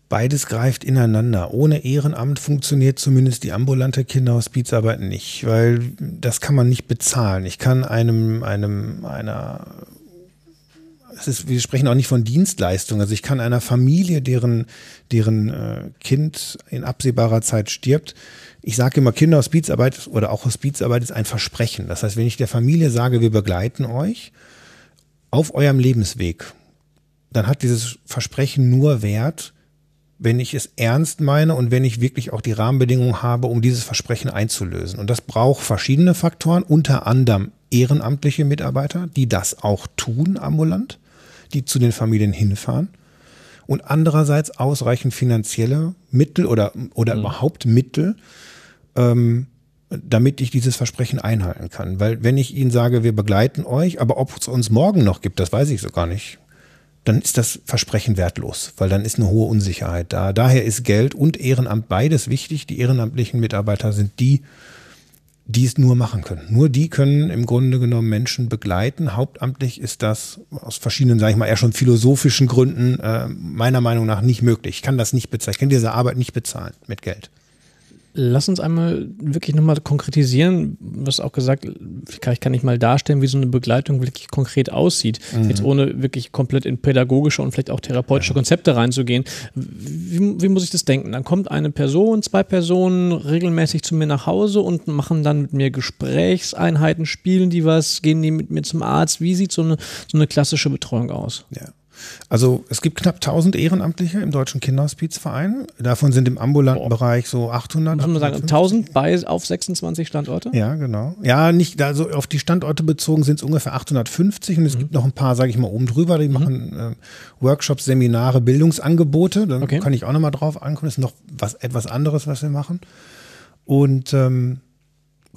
C: Beides greift ineinander. Ohne Ehrenamt funktioniert zumindest die ambulante Kinderhospizarbeit nicht, weil das kann man nicht bezahlen. Ich kann einem, einem, einer, es ist, wir sprechen auch nicht von Dienstleistung. Also ich kann einer Familie, deren, deren äh, Kind in absehbarer Zeit stirbt, ich sage immer, Kinderhospizarbeit oder auch Hospizarbeit ist ein Versprechen. Das heißt, wenn ich der Familie sage, wir begleiten euch auf eurem Lebensweg, dann hat dieses Versprechen nur Wert, wenn ich es ernst meine und wenn ich wirklich auch die Rahmenbedingungen habe, um dieses Versprechen einzulösen. Und das braucht verschiedene Faktoren, unter anderem ehrenamtliche Mitarbeiter, die das auch tun ambulant, die zu den Familien hinfahren. Und andererseits ausreichend finanzielle Mittel oder, oder mhm. überhaupt Mittel, ähm, damit ich dieses Versprechen einhalten kann. Weil wenn ich Ihnen sage, wir begleiten euch, aber ob es uns morgen noch gibt, das weiß ich so gar nicht dann ist das Versprechen wertlos, weil dann ist eine hohe Unsicherheit da. Daher ist Geld und Ehrenamt beides wichtig. Die ehrenamtlichen Mitarbeiter sind die, die es nur machen können. Nur die können im Grunde genommen Menschen begleiten. Hauptamtlich ist das aus verschiedenen, sage ich mal, eher schon philosophischen Gründen äh, meiner Meinung nach nicht möglich. Ich kann das nicht bezahlen. Ich kann diese Arbeit nicht bezahlen mit Geld.
B: Lass uns einmal wirklich nochmal konkretisieren, was auch gesagt, ich kann nicht mal darstellen, wie so eine Begleitung wirklich konkret aussieht. Mhm. Jetzt ohne wirklich komplett in pädagogische und vielleicht auch therapeutische ja. Konzepte reinzugehen. Wie, wie, muss ich das denken? Dann kommt eine Person, zwei Personen regelmäßig zu mir nach Hause und machen dann mit mir Gesprächseinheiten, spielen die was, gehen die mit mir zum Arzt. Wie sieht so eine, so eine klassische Betreuung aus?
C: Ja. Also es gibt knapp 1000 Ehrenamtliche im Deutschen Kinderhospizverein. Davon sind im ambulanten Boah. Bereich so 800.
B: Muss man sagen, 1000 bei, auf 26 Standorte?
C: Ja, genau. Ja, nicht, also auf die Standorte bezogen sind es ungefähr 850 und es mhm. gibt noch ein paar, sage ich mal, oben drüber, die mhm. machen äh, Workshops, Seminare, Bildungsangebote. Da okay. kann ich auch nochmal drauf ankommen. Das ist noch was, etwas anderes, was wir machen. Und ähm,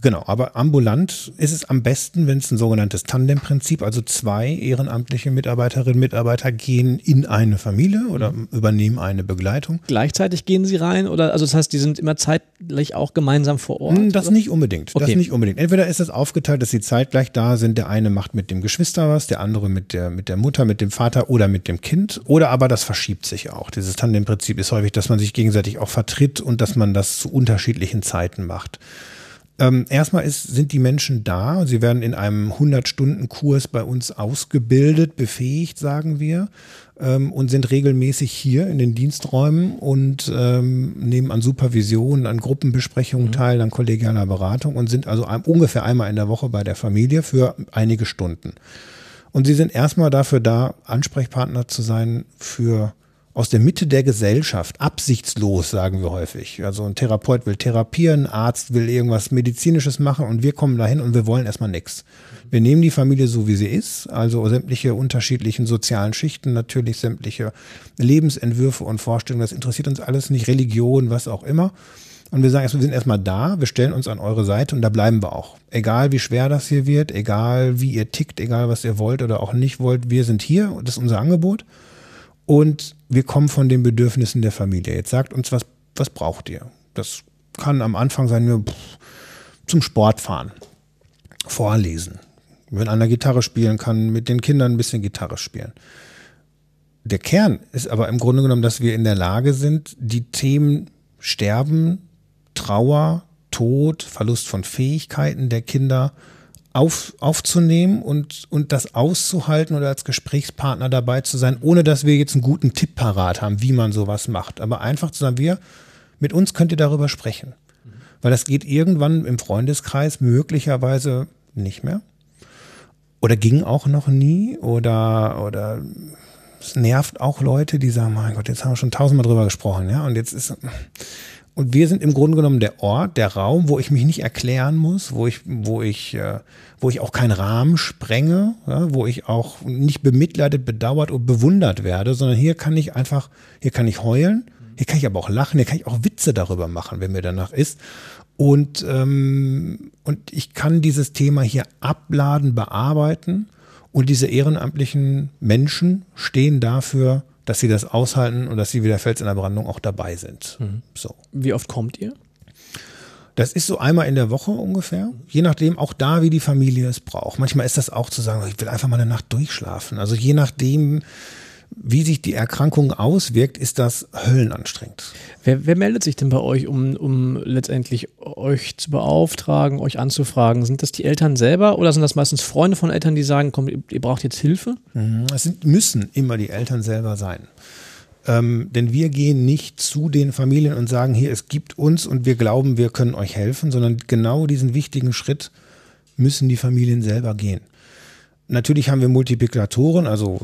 C: Genau, aber ambulant ist es am besten, wenn es ein sogenanntes Tandem-Prinzip, also zwei ehrenamtliche Mitarbeiterinnen und Mitarbeiter gehen in eine Familie oder mhm. übernehmen eine Begleitung.
B: Gleichzeitig gehen sie rein oder also das heißt, die sind immer zeitgleich auch gemeinsam vor Ort?
C: Hm, das oder? nicht unbedingt. Okay. Das nicht unbedingt. Entweder ist es aufgeteilt, dass sie zeitgleich da sind. Der eine macht mit dem Geschwister was, der andere mit der mit der Mutter, mit dem Vater oder mit dem Kind. Oder aber das verschiebt sich auch. Dieses Tandem-Prinzip ist häufig, dass man sich gegenseitig auch vertritt und dass man das zu unterschiedlichen Zeiten macht. Ähm, erstmal ist, sind die Menschen da. Sie werden in einem 100-Stunden-Kurs bei uns ausgebildet, befähigt, sagen wir, ähm, und sind regelmäßig hier in den Diensträumen und ähm, nehmen an Supervisionen, an Gruppenbesprechungen mhm. teil, an kollegialer Beratung und sind also ein, ungefähr einmal in der Woche bei der Familie für einige Stunden. Und sie sind erstmal dafür da, Ansprechpartner zu sein für aus der Mitte der Gesellschaft, absichtslos, sagen wir häufig. Also ein Therapeut will therapieren, ein Arzt will irgendwas Medizinisches machen und wir kommen dahin und wir wollen erstmal nichts. Wir nehmen die Familie so, wie sie ist, also sämtliche unterschiedlichen sozialen Schichten, natürlich sämtliche Lebensentwürfe und Vorstellungen, das interessiert uns alles nicht, Religion, was auch immer. Und wir sagen, wir sind erstmal da, wir stellen uns an eure Seite und da bleiben wir auch. Egal wie schwer das hier wird, egal wie ihr tickt, egal was ihr wollt oder auch nicht wollt, wir sind hier, das ist unser Angebot. Und wir kommen von den Bedürfnissen der Familie. Jetzt sagt uns, was, was braucht ihr? Das kann am Anfang sein, wir zum Sport fahren, vorlesen. Wenn einer Gitarre spielen kann, mit den Kindern ein bisschen Gitarre spielen. Der Kern ist aber im Grunde genommen, dass wir in der Lage sind, die Themen Sterben, Trauer, Tod, Verlust von Fähigkeiten der Kinder auf, aufzunehmen und, und das auszuhalten oder als Gesprächspartner dabei zu sein, ohne dass wir jetzt einen guten Tipp parat haben, wie man sowas macht. Aber einfach zu sagen, wir, mit uns könnt ihr darüber sprechen. Weil das geht irgendwann im Freundeskreis möglicherweise nicht mehr. Oder ging auch noch nie. Oder, oder es nervt auch Leute, die sagen, mein Gott, jetzt haben wir schon tausendmal drüber gesprochen, ja. Und jetzt ist, und wir sind im Grunde genommen der Ort, der Raum, wo ich mich nicht erklären muss, wo ich, wo ich, äh, wo ich auch keinen Rahmen sprenge, wo ich auch nicht bemitleidet, bedauert und bewundert werde, sondern hier kann ich einfach, hier kann ich heulen, hier kann ich aber auch lachen, hier kann ich auch Witze darüber machen, wenn mir danach ist. Und, ähm, und ich kann dieses Thema hier abladen, bearbeiten. Und diese ehrenamtlichen Menschen stehen dafür, dass sie das aushalten und dass sie wie der Fels in der Brandung auch dabei sind.
B: Mhm. So. Wie oft kommt ihr?
C: Das ist so einmal in der Woche ungefähr. Je nachdem, auch da, wie die Familie es braucht. Manchmal ist das auch zu sagen, ich will einfach mal eine Nacht durchschlafen. Also je nachdem, wie sich die Erkrankung auswirkt, ist das höllenanstrengend.
B: Wer, wer meldet sich denn bei euch, um, um letztendlich euch zu beauftragen, euch anzufragen? Sind das die Eltern selber oder sind das meistens Freunde von Eltern, die sagen, komm, ihr braucht jetzt Hilfe?
C: Mhm, es sind, müssen immer die Eltern selber sein. Ähm, denn wir gehen nicht zu den Familien und sagen, hier, es gibt uns und wir glauben, wir können euch helfen, sondern genau diesen wichtigen Schritt müssen die Familien selber gehen. Natürlich haben wir Multiplikatoren, also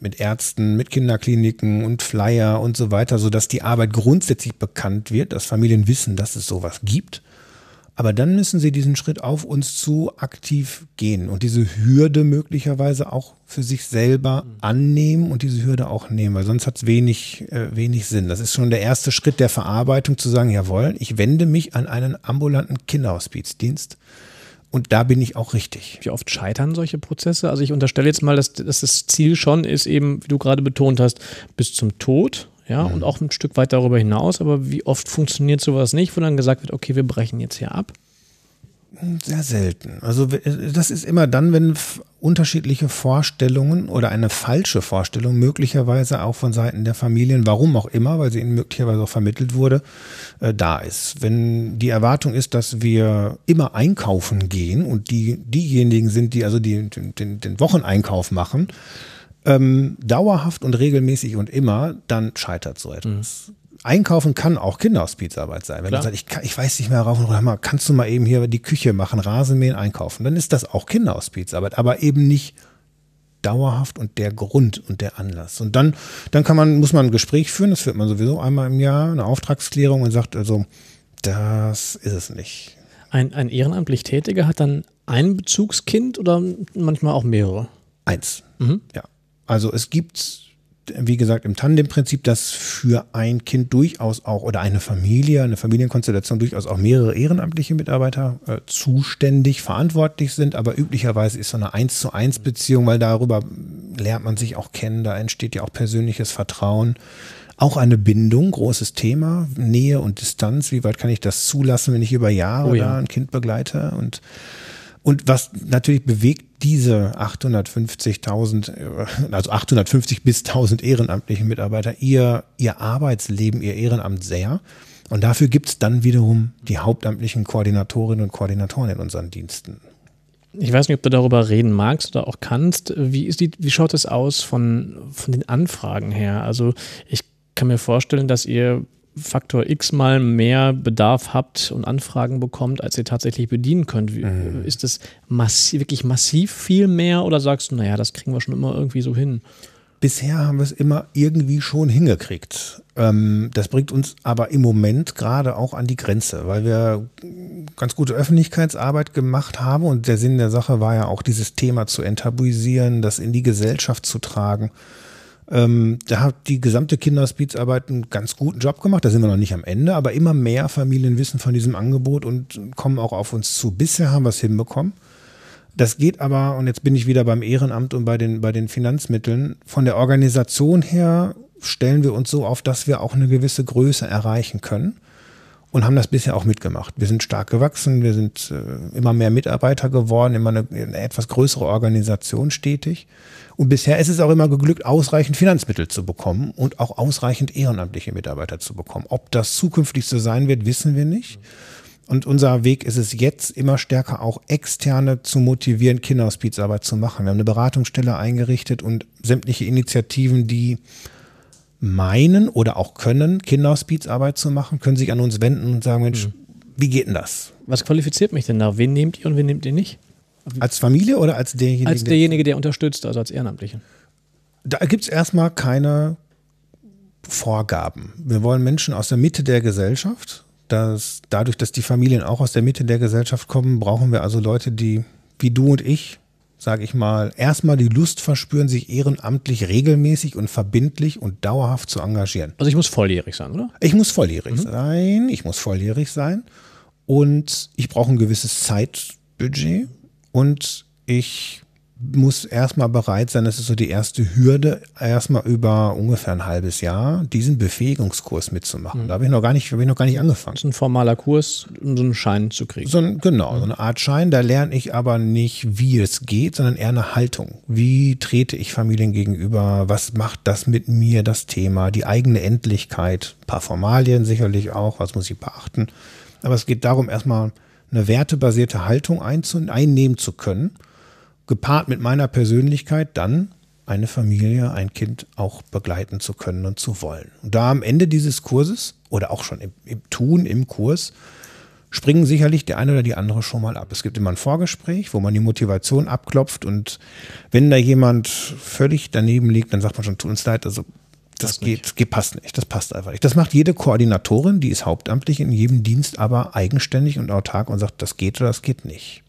C: mit Ärzten, mit Kinderkliniken und Flyer und so weiter, so dass die Arbeit grundsätzlich bekannt wird, dass Familien wissen, dass es sowas gibt. Aber dann müssen sie diesen Schritt auf uns zu aktiv gehen und diese Hürde möglicherweise auch für sich selber annehmen und diese Hürde auch nehmen, weil sonst hat es wenig, äh, wenig Sinn. Das ist schon der erste Schritt der Verarbeitung, zu sagen, jawohl, ich wende mich an einen ambulanten Kinderhospizdienst und da bin ich auch richtig.
B: Wie oft scheitern solche Prozesse? Also ich unterstelle jetzt mal, dass, dass das Ziel schon ist, eben, wie du gerade betont hast, bis zum Tod, ja, mhm. und auch ein Stück weit darüber hinaus. Aber wie oft funktioniert sowas nicht, wo dann gesagt wird, okay, wir brechen jetzt hier ab?
C: Sehr selten. Also das ist immer dann, wenn unterschiedliche Vorstellungen oder eine falsche Vorstellung möglicherweise auch von Seiten der Familien, warum auch immer, weil sie ihnen möglicherweise auch vermittelt wurde, äh, da ist. Wenn die Erwartung ist, dass wir immer einkaufen gehen und die diejenigen sind, die also die, den, den Wocheneinkauf machen, ähm, dauerhaft und regelmäßig und immer, dann scheitert so etwas. Mhm. Einkaufen kann auch Kinderhospizarbeit sein. Wenn Klar. du sagst, ich, kann, ich weiß nicht mehr rauf und runter, kannst du mal eben hier die Küche machen, Rasenmähen, einkaufen, dann ist das auch Kinderhospizarbeit, aber eben nicht dauerhaft und der Grund und der Anlass. Und dann, dann kann man, muss man ein Gespräch führen, das führt man sowieso einmal im Jahr, eine Auftragsklärung und sagt also, das ist es nicht.
B: Ein, ein ehrenamtlich Tätiger hat dann ein Bezugskind oder manchmal auch mehrere?
C: Eins. Mhm. Ja. Also es gibt wie gesagt, im Tandem-Prinzip, dass für ein Kind durchaus auch oder eine Familie, eine Familienkonstellation durchaus auch mehrere ehrenamtliche Mitarbeiter äh, zuständig, verantwortlich sind. Aber üblicherweise ist so eine Eins zu eins Beziehung, weil darüber lernt man sich auch kennen, da entsteht ja auch persönliches Vertrauen. Auch eine Bindung, großes Thema, Nähe und Distanz. Wie weit kann ich das zulassen, wenn ich über Jahre oh ja. ein Kind begleite? Und und was natürlich bewegt diese 850.000, äh, also 850 bis 1000 ehrenamtlichen Mitarbeiter, ihr, ihr Arbeitsleben, ihr Ehrenamt sehr. Und dafür gibt es dann wiederum die hauptamtlichen Koordinatorinnen und Koordinatoren in unseren Diensten.
B: Ich weiß nicht, ob du darüber reden magst oder auch kannst. Wie, ist die, wie schaut es aus von, von den Anfragen her? Also ich kann mir vorstellen, dass ihr Faktor X mal mehr Bedarf habt und Anfragen bekommt, als ihr tatsächlich bedienen könnt. Mhm. Ist das massiv, wirklich massiv viel mehr oder sagst du, naja, das kriegen wir schon immer irgendwie so hin?
C: bisher haben wir es immer irgendwie schon hingekriegt. Ähm, das bringt uns aber im Moment gerade auch an die Grenze, weil wir ganz gute Öffentlichkeitsarbeit gemacht haben und der Sinn der Sache war ja auch dieses Thema zu enttabuisieren, das in die Gesellschaft zu tragen. Ähm, da hat die gesamte Kinderhospizarbeit einen ganz guten Job gemacht. Da sind wir noch nicht am Ende, aber immer mehr Familien wissen von diesem Angebot und kommen auch auf uns zu. Bisher haben wir es hinbekommen. Das geht aber, und jetzt bin ich wieder beim Ehrenamt und bei den, bei den Finanzmitteln, von der Organisation her stellen wir uns so auf, dass wir auch eine gewisse Größe erreichen können und haben das bisher auch mitgemacht. Wir sind stark gewachsen, wir sind äh, immer mehr Mitarbeiter geworden, immer eine, eine, etwas größere Organisation stetig. Und bisher ist es auch immer geglückt, ausreichend Finanzmittel zu bekommen und auch ausreichend ehrenamtliche Mitarbeiter zu bekommen. Ob das zukünftig so sein wird, wissen wir nicht. Und unser Weg ist es jetzt immer stärker auch externe zu motivieren, Kinderhospizarbeit zu machen. Wir haben eine Beratungsstelle eingerichtet und sämtliche Initiativen, die meinen oder auch können, Kinderhospizarbeit zu machen, können sich an uns wenden und sagen, Mensch, mhm. wie geht denn das?
B: Was qualifiziert mich denn da? Wen nehmt ihr und wen nehmt ihr nicht?
C: Als Familie oder als derjenige?
B: Als derjenige, der unterstützt, also als Ehrenamtliche.
C: Da gibt es erstmal keine Vorgaben. Wir wollen Menschen aus der Mitte der Gesellschaft. Dass, dadurch, dass die Familien auch aus der Mitte der Gesellschaft kommen, brauchen wir also Leute, die wie du und ich sage ich mal, erstmal die Lust verspüren, sich ehrenamtlich regelmäßig und verbindlich und dauerhaft zu engagieren.
B: Also ich muss volljährig sein, oder?
C: Ich muss volljährig mhm. sein, ich muss volljährig sein und ich brauche ein gewisses Zeitbudget und ich muss erstmal bereit sein, das ist so die erste Hürde, erstmal über ungefähr ein halbes Jahr diesen Befähigungskurs mitzumachen. Mhm. Da habe ich noch gar nicht, habe ich noch gar nicht angefangen. Das
B: ist ein formaler Kurs, um so einen Schein zu kriegen.
C: So ein, genau, mhm. so eine Art Schein. Da lerne ich aber nicht, wie es geht, sondern eher eine Haltung. Wie trete ich Familien gegenüber? Was macht das mit mir, das Thema? Die eigene Endlichkeit, ein paar Formalien sicherlich auch, was muss ich beachten. Aber es geht darum, erstmal eine wertebasierte Haltung einnehmen zu können gepaart mit meiner Persönlichkeit dann eine Familie, ein Kind auch begleiten zu können und zu wollen. Und da am Ende dieses Kurses oder auch schon im, im, Tun im Kurs springen sicherlich der eine oder die andere schon mal ab. Es gibt immer ein Vorgespräch, wo man die Motivation abklopft und wenn da jemand völlig daneben liegt, dann sagt man schon, tut uns leid, also das geht, geht, passt nicht, das passt einfach nicht. Das macht jede Koordinatorin, die ist hauptamtlich in jedem Dienst, aber eigenständig und autark und sagt, das geht oder das geht nicht.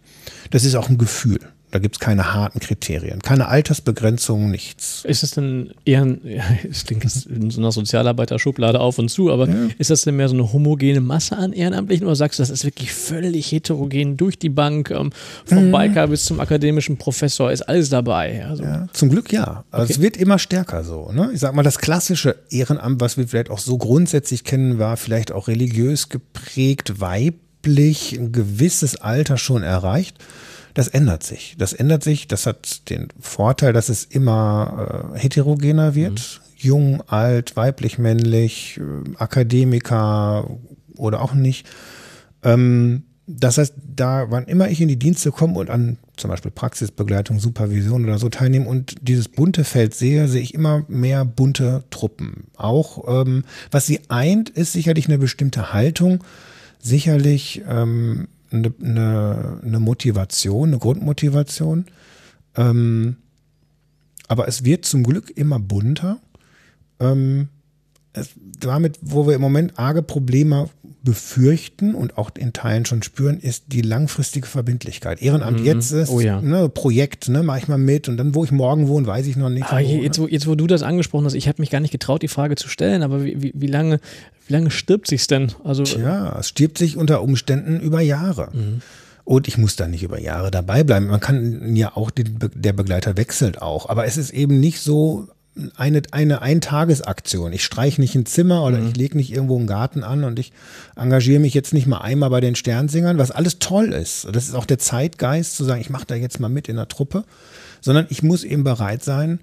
C: Das ist auch ein Gefühl. Da gibt es keine harten Kriterien, keine Altersbegrenzung, nichts.
B: Ist es denn eher, es klingt in so einer Sozialarbeiter-Schublade auf und zu, aber ja. ist das denn mehr so eine homogene Masse an Ehrenamtlichen oder sagst du, das ist wirklich völlig heterogen durch die Bank, ähm, vom mhm. Biker bis zum akademischen Professor, ist alles dabei?
C: Also. Ja, zum Glück ja. Also okay. Es wird immer stärker so. Ne? Ich sag mal, das klassische Ehrenamt, was wir vielleicht auch so grundsätzlich kennen, war vielleicht auch religiös geprägt, weiblich, ein gewisses Alter schon erreicht. Das ändert sich. Das ändert sich. Das hat den Vorteil, dass es immer äh, heterogener wird. Mhm. Jung, alt, weiblich, männlich, äh, Akademiker oder auch nicht. Ähm, das heißt, da, wann immer ich in die Dienste komme und an zum Beispiel Praxisbegleitung, Supervision oder so teilnehme und dieses bunte Feld sehe, sehe ich immer mehr bunte Truppen. Auch ähm, was sie eint, ist sicherlich eine bestimmte Haltung, sicherlich ähm, eine, eine, eine Motivation, eine Grundmotivation. Ähm, aber es wird zum Glück immer bunter. Ähm, es, damit, wo wir im Moment arge Probleme befürchten und auch in Teilen schon spüren, ist die langfristige Verbindlichkeit. Ehrenamt mhm. jetzt ist oh ja. ne, Projekt, ne, mache ich mal mit und dann, wo ich morgen wohne, weiß ich noch nicht.
B: Aber wo, jetzt, ne? wo, jetzt, wo du das angesprochen hast, ich habe mich gar nicht getraut, die Frage zu stellen, aber wie, wie, wie lange, wie lange stirbt sich's denn?
C: Also Tja, es stirbt sich unter Umständen über Jahre. Mhm. Und ich muss da nicht über Jahre dabei bleiben. Man kann ja auch, den, der Begleiter wechselt auch. Aber es ist eben nicht so eine, eine Eintagesaktion. Ich streiche nicht ein Zimmer oder mhm. ich lege nicht irgendwo einen Garten an und ich engagiere mich jetzt nicht mal einmal bei den Sternsingern, was alles toll ist. Das ist auch der Zeitgeist zu sagen, ich mache da jetzt mal mit in der Truppe, sondern ich muss eben bereit sein,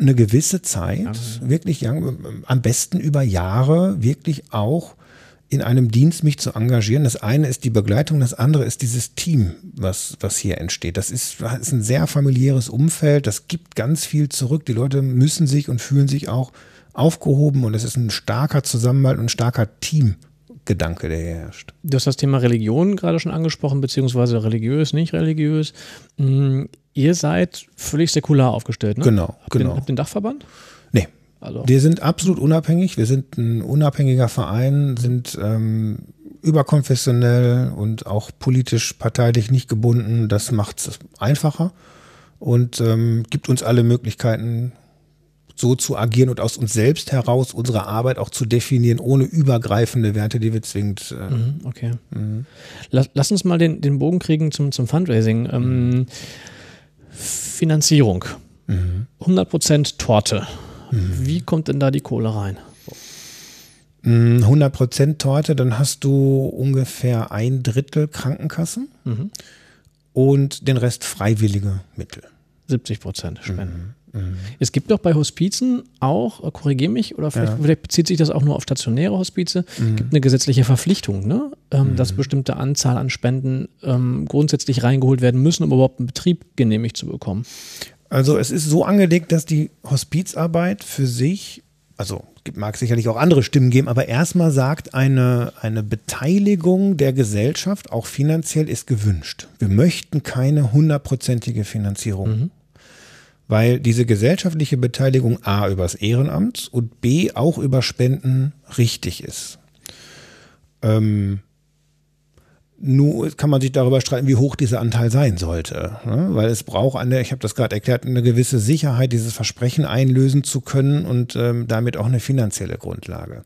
C: eine gewisse Zeit, also. wirklich am besten über Jahre, wirklich auch in einem Dienst mich zu engagieren. Das eine ist die Begleitung, das andere ist dieses Team, was, was hier entsteht. Das ist, das ist ein sehr familiäres Umfeld, das gibt ganz viel zurück. Die Leute müssen sich und fühlen sich auch aufgehoben und es ist ein starker Zusammenhalt und ein starker Teamgedanke, der hier herrscht.
B: Du hast das Thema Religion gerade schon angesprochen, beziehungsweise religiös, nicht religiös. Hm, ihr seid völlig säkular aufgestellt, ne?
C: Genau,
B: habt
C: genau.
B: Den, habt den Dachverband? Also,
C: Wir sind absolut unabhängig. Wir sind ein unabhängiger Verein, sind ähm, überkonfessionell und auch politisch parteilich nicht gebunden. Das macht es einfacher und ähm, gibt uns alle Möglichkeiten, so zu agieren und aus uns selbst heraus unsere Arbeit auch zu definieren, ohne übergreifende Werte, die wir zwingend. Äh,
B: Mhm, okay. Lass, lass uns mal den, den Bogen kriegen zum, zum Fundraising. Ähm, Finanzierung. 100% Torte. Wie kommt denn da die Kohle rein?
C: mh, 100% Torte, dann hast du ungefähr ein Drittel Krankenkassen und den Rest freiwillige Mittel.
B: 70 Prozent Spenden. Es gibt doch bei Hospizen auch, äh, korrigiere mich, oder vielleicht, vielleicht bezieht sich das auch nur auf stationäre Hospize, gibt eine gesetzliche Verpflichtung, ne? ähm, dass bestimmte Anzahl an Spenden ähm, grundsätzlich reingeholt werden müssen, um überhaupt einen Betrieb genehmigt zu bekommen.
C: Also es ist so angelegt, dass die Hospizarbeit für sich, also mag sicherlich auch andere Stimmen geben, aber erstmal sagt, eine, eine Beteiligung der Gesellschaft, auch finanziell, ist gewünscht. Wir möchten keine hundertprozentige Finanzierung. Weil diese gesellschaftliche Beteiligung A übers Ehrenamt und B auch über Spenden richtig ist. Ähm, nur kann man sich darüber streiten, wie hoch dieser Anteil sein sollte. Ne? Weil es braucht eine, ich habe das gerade erklärt, eine gewisse Sicherheit, dieses Versprechen einlösen zu können und ähm, damit auch eine finanzielle Grundlage.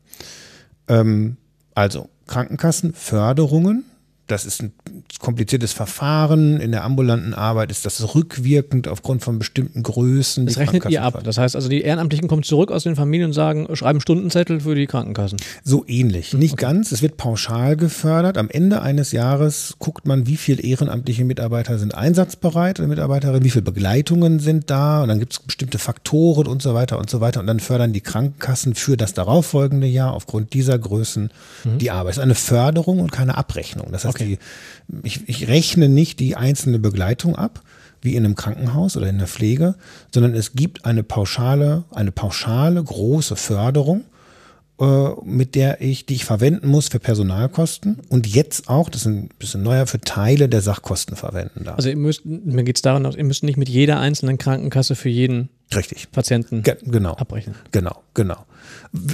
C: Ähm, also Krankenkassen, Förderungen, das ist ein kompliziertes Verfahren. In der ambulanten Arbeit ist das rückwirkend aufgrund von bestimmten Größen.
B: Das rechnet ihr ab. Das heißt also, die Ehrenamtlichen kommen zurück aus den Familien und sagen, schreiben Stundenzettel für die Krankenkassen.
C: So ähnlich. Nicht ganz. Es wird pauschal gefördert. Am Ende eines Jahres guckt man, wie viele ehrenamtliche Mitarbeiter sind einsatzbereit oder Mitarbeiterinnen, wie viele Begleitungen sind da und dann gibt es bestimmte Faktoren und so weiter und so weiter. Und dann fördern die Krankenkassen für das darauffolgende Jahr aufgrund dieser Größen die Arbeit. Es ist eine Förderung und keine Abrechnung. Das heißt, die, ich, ich rechne nicht die einzelne Begleitung ab, wie in einem Krankenhaus oder in der Pflege, sondern es gibt eine pauschale, eine pauschale große Förderung äh, mit der ich, die ich verwenden muss für Personalkosten und jetzt auch, das ist ein bisschen neuer, für Teile der Sachkosten verwenden darf.
B: Also ihr müsst, mir geht es darum, ihr müsst nicht mit jeder einzelnen Krankenkasse für jeden
C: Richtig.
B: Patienten
C: Ge genau.
B: abrechnen.
C: Genau, genau.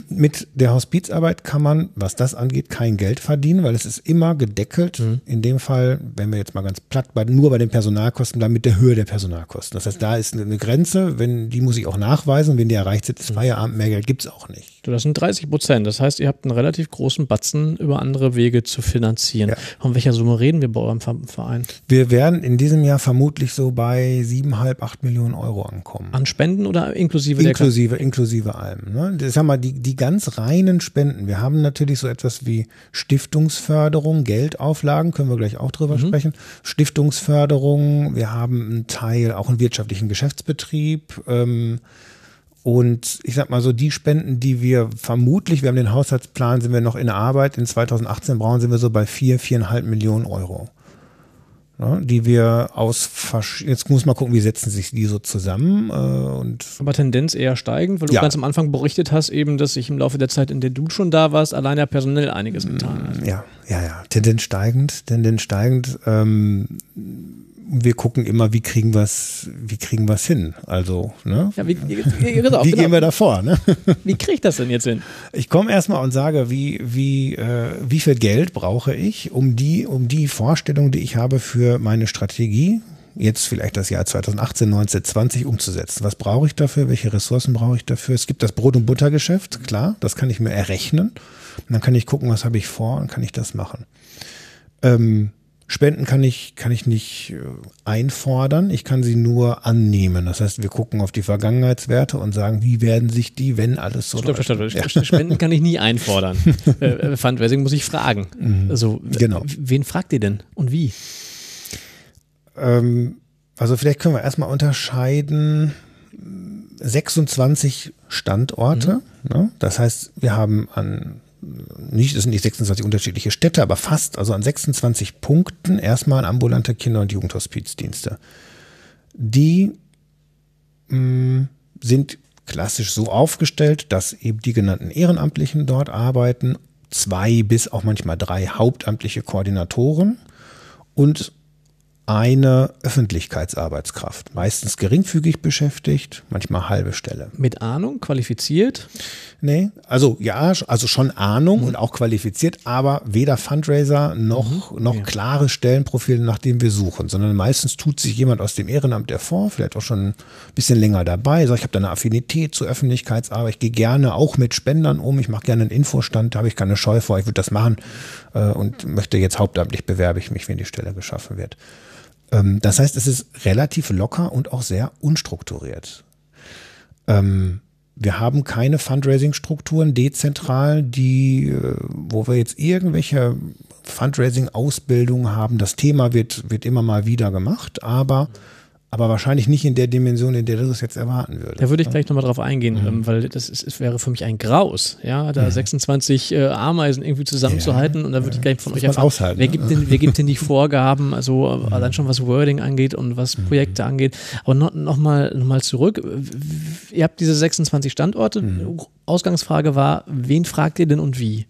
C: Mit der Hospizarbeit kann man, was das angeht, kein Geld verdienen, weil es ist immer gedeckelt. In dem Fall, wenn wir jetzt mal ganz platt bei, nur bei den Personalkosten bleiben, mit der Höhe der Personalkosten. Das heißt, da ist eine Grenze, wenn die muss ich auch nachweisen. Wenn die erreicht sind, ist Feierabend, mehr Geld gibt's auch nicht.
B: Das sind 30 Prozent. Das heißt, ihr habt einen relativ großen Batzen über andere Wege zu finanzieren.
C: Ja.
B: Von welcher Summe reden wir bei eurem Ver- Verein?
C: Wir werden in diesem Jahr vermutlich so bei siebeneinhalb, acht Millionen Euro ankommen.
B: An Spenden oder inklusive der
C: Inklusive, inklusive allem. Ne? Das haben wir die, die ganz reinen Spenden. Wir haben natürlich so etwas wie Stiftungsförderung, Geldauflagen, können wir gleich auch drüber sprechen. Stiftungsförderung, wir haben einen Teil, auch einen wirtschaftlichen Geschäftsbetrieb. Ähm, und ich sag mal so, die Spenden, die wir vermutlich, wir haben den Haushaltsplan, sind wir noch in Arbeit. In 2018 brauchen sind wir so bei vier, viereinhalb Millionen Euro. Ne, die wir aus, versch- jetzt muss man gucken, wie setzen sich die so zusammen äh, und
B: Aber Tendenz eher steigend, weil du
C: Ja.
B: ganz am Anfang berichtet hast, eben, dass sich im Laufe der Zeit, in der du schon da warst, allein ja personell einiges getan hat.
C: Ja, ja, ja. Tendenz steigend, Tendenz steigend. Ähm, wir gucken immer, wie kriegen wir's, wie kriegen wir's hin? Also, ne?
B: Ja, wie, wie, wie, genau,
C: Wie
B: genau.
C: gehen wir da vor? Ne?
B: wie kriege ich das denn jetzt hin?
C: Ich komme erstmal und sage, wie, wie, äh, wie viel Geld brauche ich, um die, um die Vorstellung, die ich habe für meine Strategie, jetzt vielleicht das Jahr 2018, 19, 20 umzusetzen. Was brauche ich dafür? Welche Ressourcen brauche ich dafür? Es gibt das Brot- und Buttergeschäft, klar, das kann ich mir errechnen. Und dann kann ich gucken, was habe ich vor und kann ich das machen. Ähm, Spenden kann ich, kann ich nicht äh, einfordern, ich kann sie nur annehmen. Das heißt, wir gucken auf die Vergangenheitswerte und sagen, wie werden sich die, wenn alles so
B: Stopp, stopp, stopp. St- Spenden kann ich nie einfordern. äh, äh, Fundraising muss ich fragen. Also, w-
C: Genau.
B: wen fragt ihr denn und wie?
C: Ähm, also vielleicht können wir erstmal unterscheiden 26 Standorte. Ne? Das heißt, wir haben an nicht, es sind nicht 26 unterschiedliche Städte, aber fast, also an 26 Punkten erstmal ambulante Kinder- und Jugendhospizdienste. Die mh, sind klassisch so aufgestellt, dass eben die genannten Ehrenamtlichen dort arbeiten, zwei bis auch manchmal drei hauptamtliche Koordinatoren und eine Öffentlichkeitsarbeitskraft, meistens geringfügig beschäftigt, manchmal halbe Stelle.
B: Mit Ahnung, qualifiziert?
C: Nee, also ja, also schon Ahnung mhm. und auch qualifiziert, aber weder Fundraiser noch, mhm. noch ja. klare Stellenprofile, nach denen wir suchen, sondern meistens tut sich jemand aus dem Ehrenamt hervor, vielleicht auch schon ein bisschen länger dabei, sagt, ich habe da eine Affinität zur Öffentlichkeitsarbeit, ich gehe gerne auch mit Spendern um, ich mache gerne einen Infostand, da habe ich keine Scheu vor, ich würde das machen äh, und möchte jetzt hauptamtlich bewerbe ich mich, wenn die Stelle geschaffen wird. Ähm, das heißt, es ist relativ locker und auch sehr unstrukturiert. Ähm, wir haben keine Fundraising-Strukturen dezentral, die, äh, wo wir jetzt irgendwelche Fundraising-Ausbildungen haben. Das Thema wird, wird immer mal wieder gemacht, aber aber wahrscheinlich nicht in der Dimension, in der du es jetzt erwarten würdest.
B: Da würde ich ne? gleich nochmal drauf eingehen, mhm. Ähm, weil das ist, wäre für mich ein Graus, ja, da mhm. 26 äh, Ameisen irgendwie zusammenzuhalten ja, und da würde ich gleich von euch erfahren, wer, gibt ne? denn, wer gibt denn die Vorgaben, also mhm. allein schon was Wording angeht und was mhm. Projekte angeht. Aber nochmal noch mal, noch mal zurück, ihr habt diese 26 Standorte, mhm. Ausgangsfrage war, wen fragt ihr denn und wie?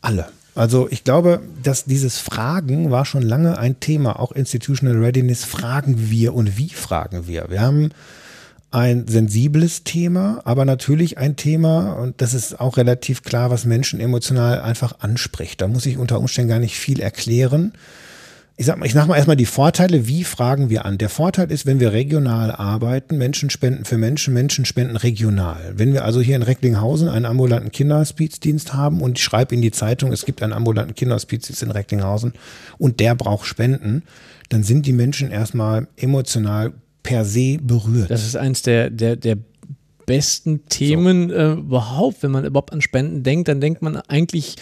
C: Alle. Also ich glaube, dass dieses Fragen war schon lange ein Thema, auch Institutional Readiness. Fragen wir und wie fragen wir? Wir haben ein sensibles Thema, aber natürlich ein Thema, und das ist auch relativ klar, was Menschen emotional einfach anspricht. Da muss ich unter Umständen gar nicht viel erklären ich sag mal, ich sag mal erstmal die Vorteile. Wie fragen wir an? Der Vorteil ist, wenn wir regional arbeiten, Menschen spenden für Menschen, Menschen spenden regional. Wenn wir also hier in Recklinghausen einen ambulanten Kinderhospizdienst haben und ich schreibe in die Zeitung, es gibt einen ambulanten Kinderhospizdienst in Recklinghausen und der braucht Spenden, dann sind die Menschen erstmal emotional per se berührt.
B: Das ist eins der, der, der besten Themen so. äh, überhaupt. Wenn man überhaupt an Spenden denkt, dann denkt man eigentlich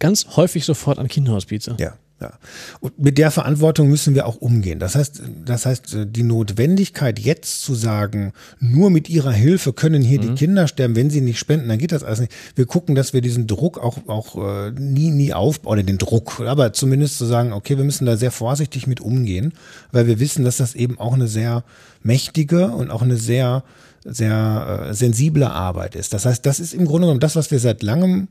B: ganz häufig sofort an Kinderhospize.
C: Ja. Ja. Und mit der Verantwortung müssen wir auch umgehen. Das heißt, das heißt, die Notwendigkeit jetzt zu sagen, nur mit ihrer Hilfe können hier mhm. die Kinder sterben, wenn sie nicht spenden, dann geht das alles nicht. Wir gucken, dass wir diesen Druck auch, auch äh, nie, nie aufbauen, oder den Druck, aber zumindest zu sagen, okay, wir müssen da sehr vorsichtig mit umgehen, weil wir wissen, dass das eben auch eine sehr mächtige und auch eine sehr, sehr äh, sensible Arbeit ist. Das heißt, das ist im Grunde genommen das, was wir seit langem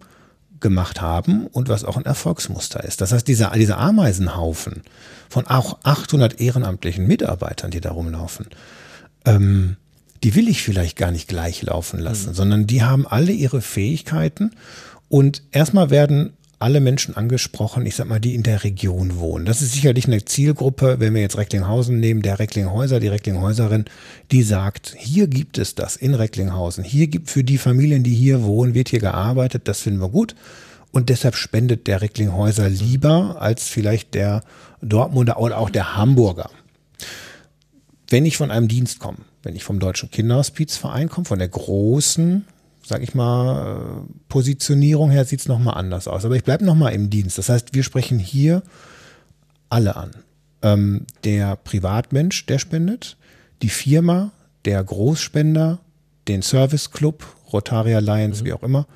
C: gemacht haben und was auch ein Erfolgsmuster ist. Das heißt, dieser, dieser Ameisenhaufen von auch 800 ehrenamtlichen Mitarbeitern, die da rumlaufen, ähm, die will ich vielleicht gar nicht gleich laufen lassen, mhm. sondern die haben alle ihre Fähigkeiten und erstmal werden alle Menschen angesprochen, ich sag mal, die in der Region wohnen. Das ist sicherlich eine Zielgruppe, wenn wir jetzt Recklinghausen nehmen, der Recklinghäuser, die Recklinghäuserin, die sagt, hier gibt es das in Recklinghausen. Hier gibt für die Familien, die hier wohnen, wird hier gearbeitet, das finden wir gut. Und deshalb spendet der Recklinghäuser lieber als vielleicht der Dortmunder oder auch der Hamburger. Wenn ich von einem Dienst komme, wenn ich vom Deutschen Kinderhospizverein komme, von der großen sag ich mal, Positionierung her sieht es nochmal anders aus. Aber ich bleibe nochmal im Dienst. Das heißt, wir sprechen hier alle an. Ähm, der Privatmensch, der spendet, die Firma, der Großspender, den Service Club, Rotary Alliance, mhm. wie auch immer,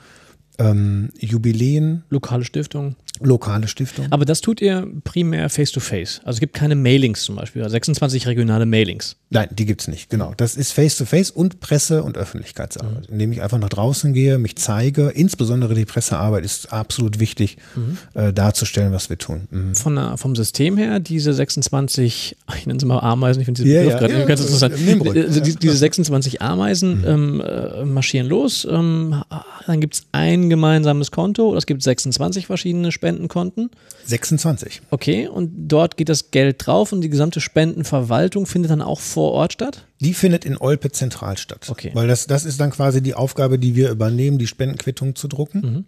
C: ähm, Jubiläen.
B: Lokale Stiftung.
C: Lokale Stiftung.
B: Aber das tut ihr primär face-to-face. -face. Also es gibt keine Mailings zum Beispiel, 26 regionale Mailings.
C: Nein, die gibt es nicht, genau. Das ist face-to-face -face und Presse- und Öffentlichkeitsarbeit, mhm. indem ich einfach nach draußen gehe, mich zeige. Insbesondere die Pressearbeit ist absolut wichtig, mhm. äh, darzustellen, was wir tun.
B: Mhm. Von der, vom System her, diese 26, ich nenne sie mal Ameisen, ich finde Begriff ja, gerade ja, interessant. Also die, diese 26 Ameisen mhm. ähm, äh, marschieren los. Ähm, dann gibt es ein gemeinsames Konto, es gibt 26 verschiedene Spenden. Spendenkonten?
C: 26.
B: Okay, und dort geht das Geld drauf und die gesamte Spendenverwaltung findet dann auch vor Ort statt?
C: Die findet in Olpe zentral statt.
B: Okay.
C: Weil das, das ist dann quasi die Aufgabe, die wir übernehmen, die Spendenquittung zu drucken. Mhm.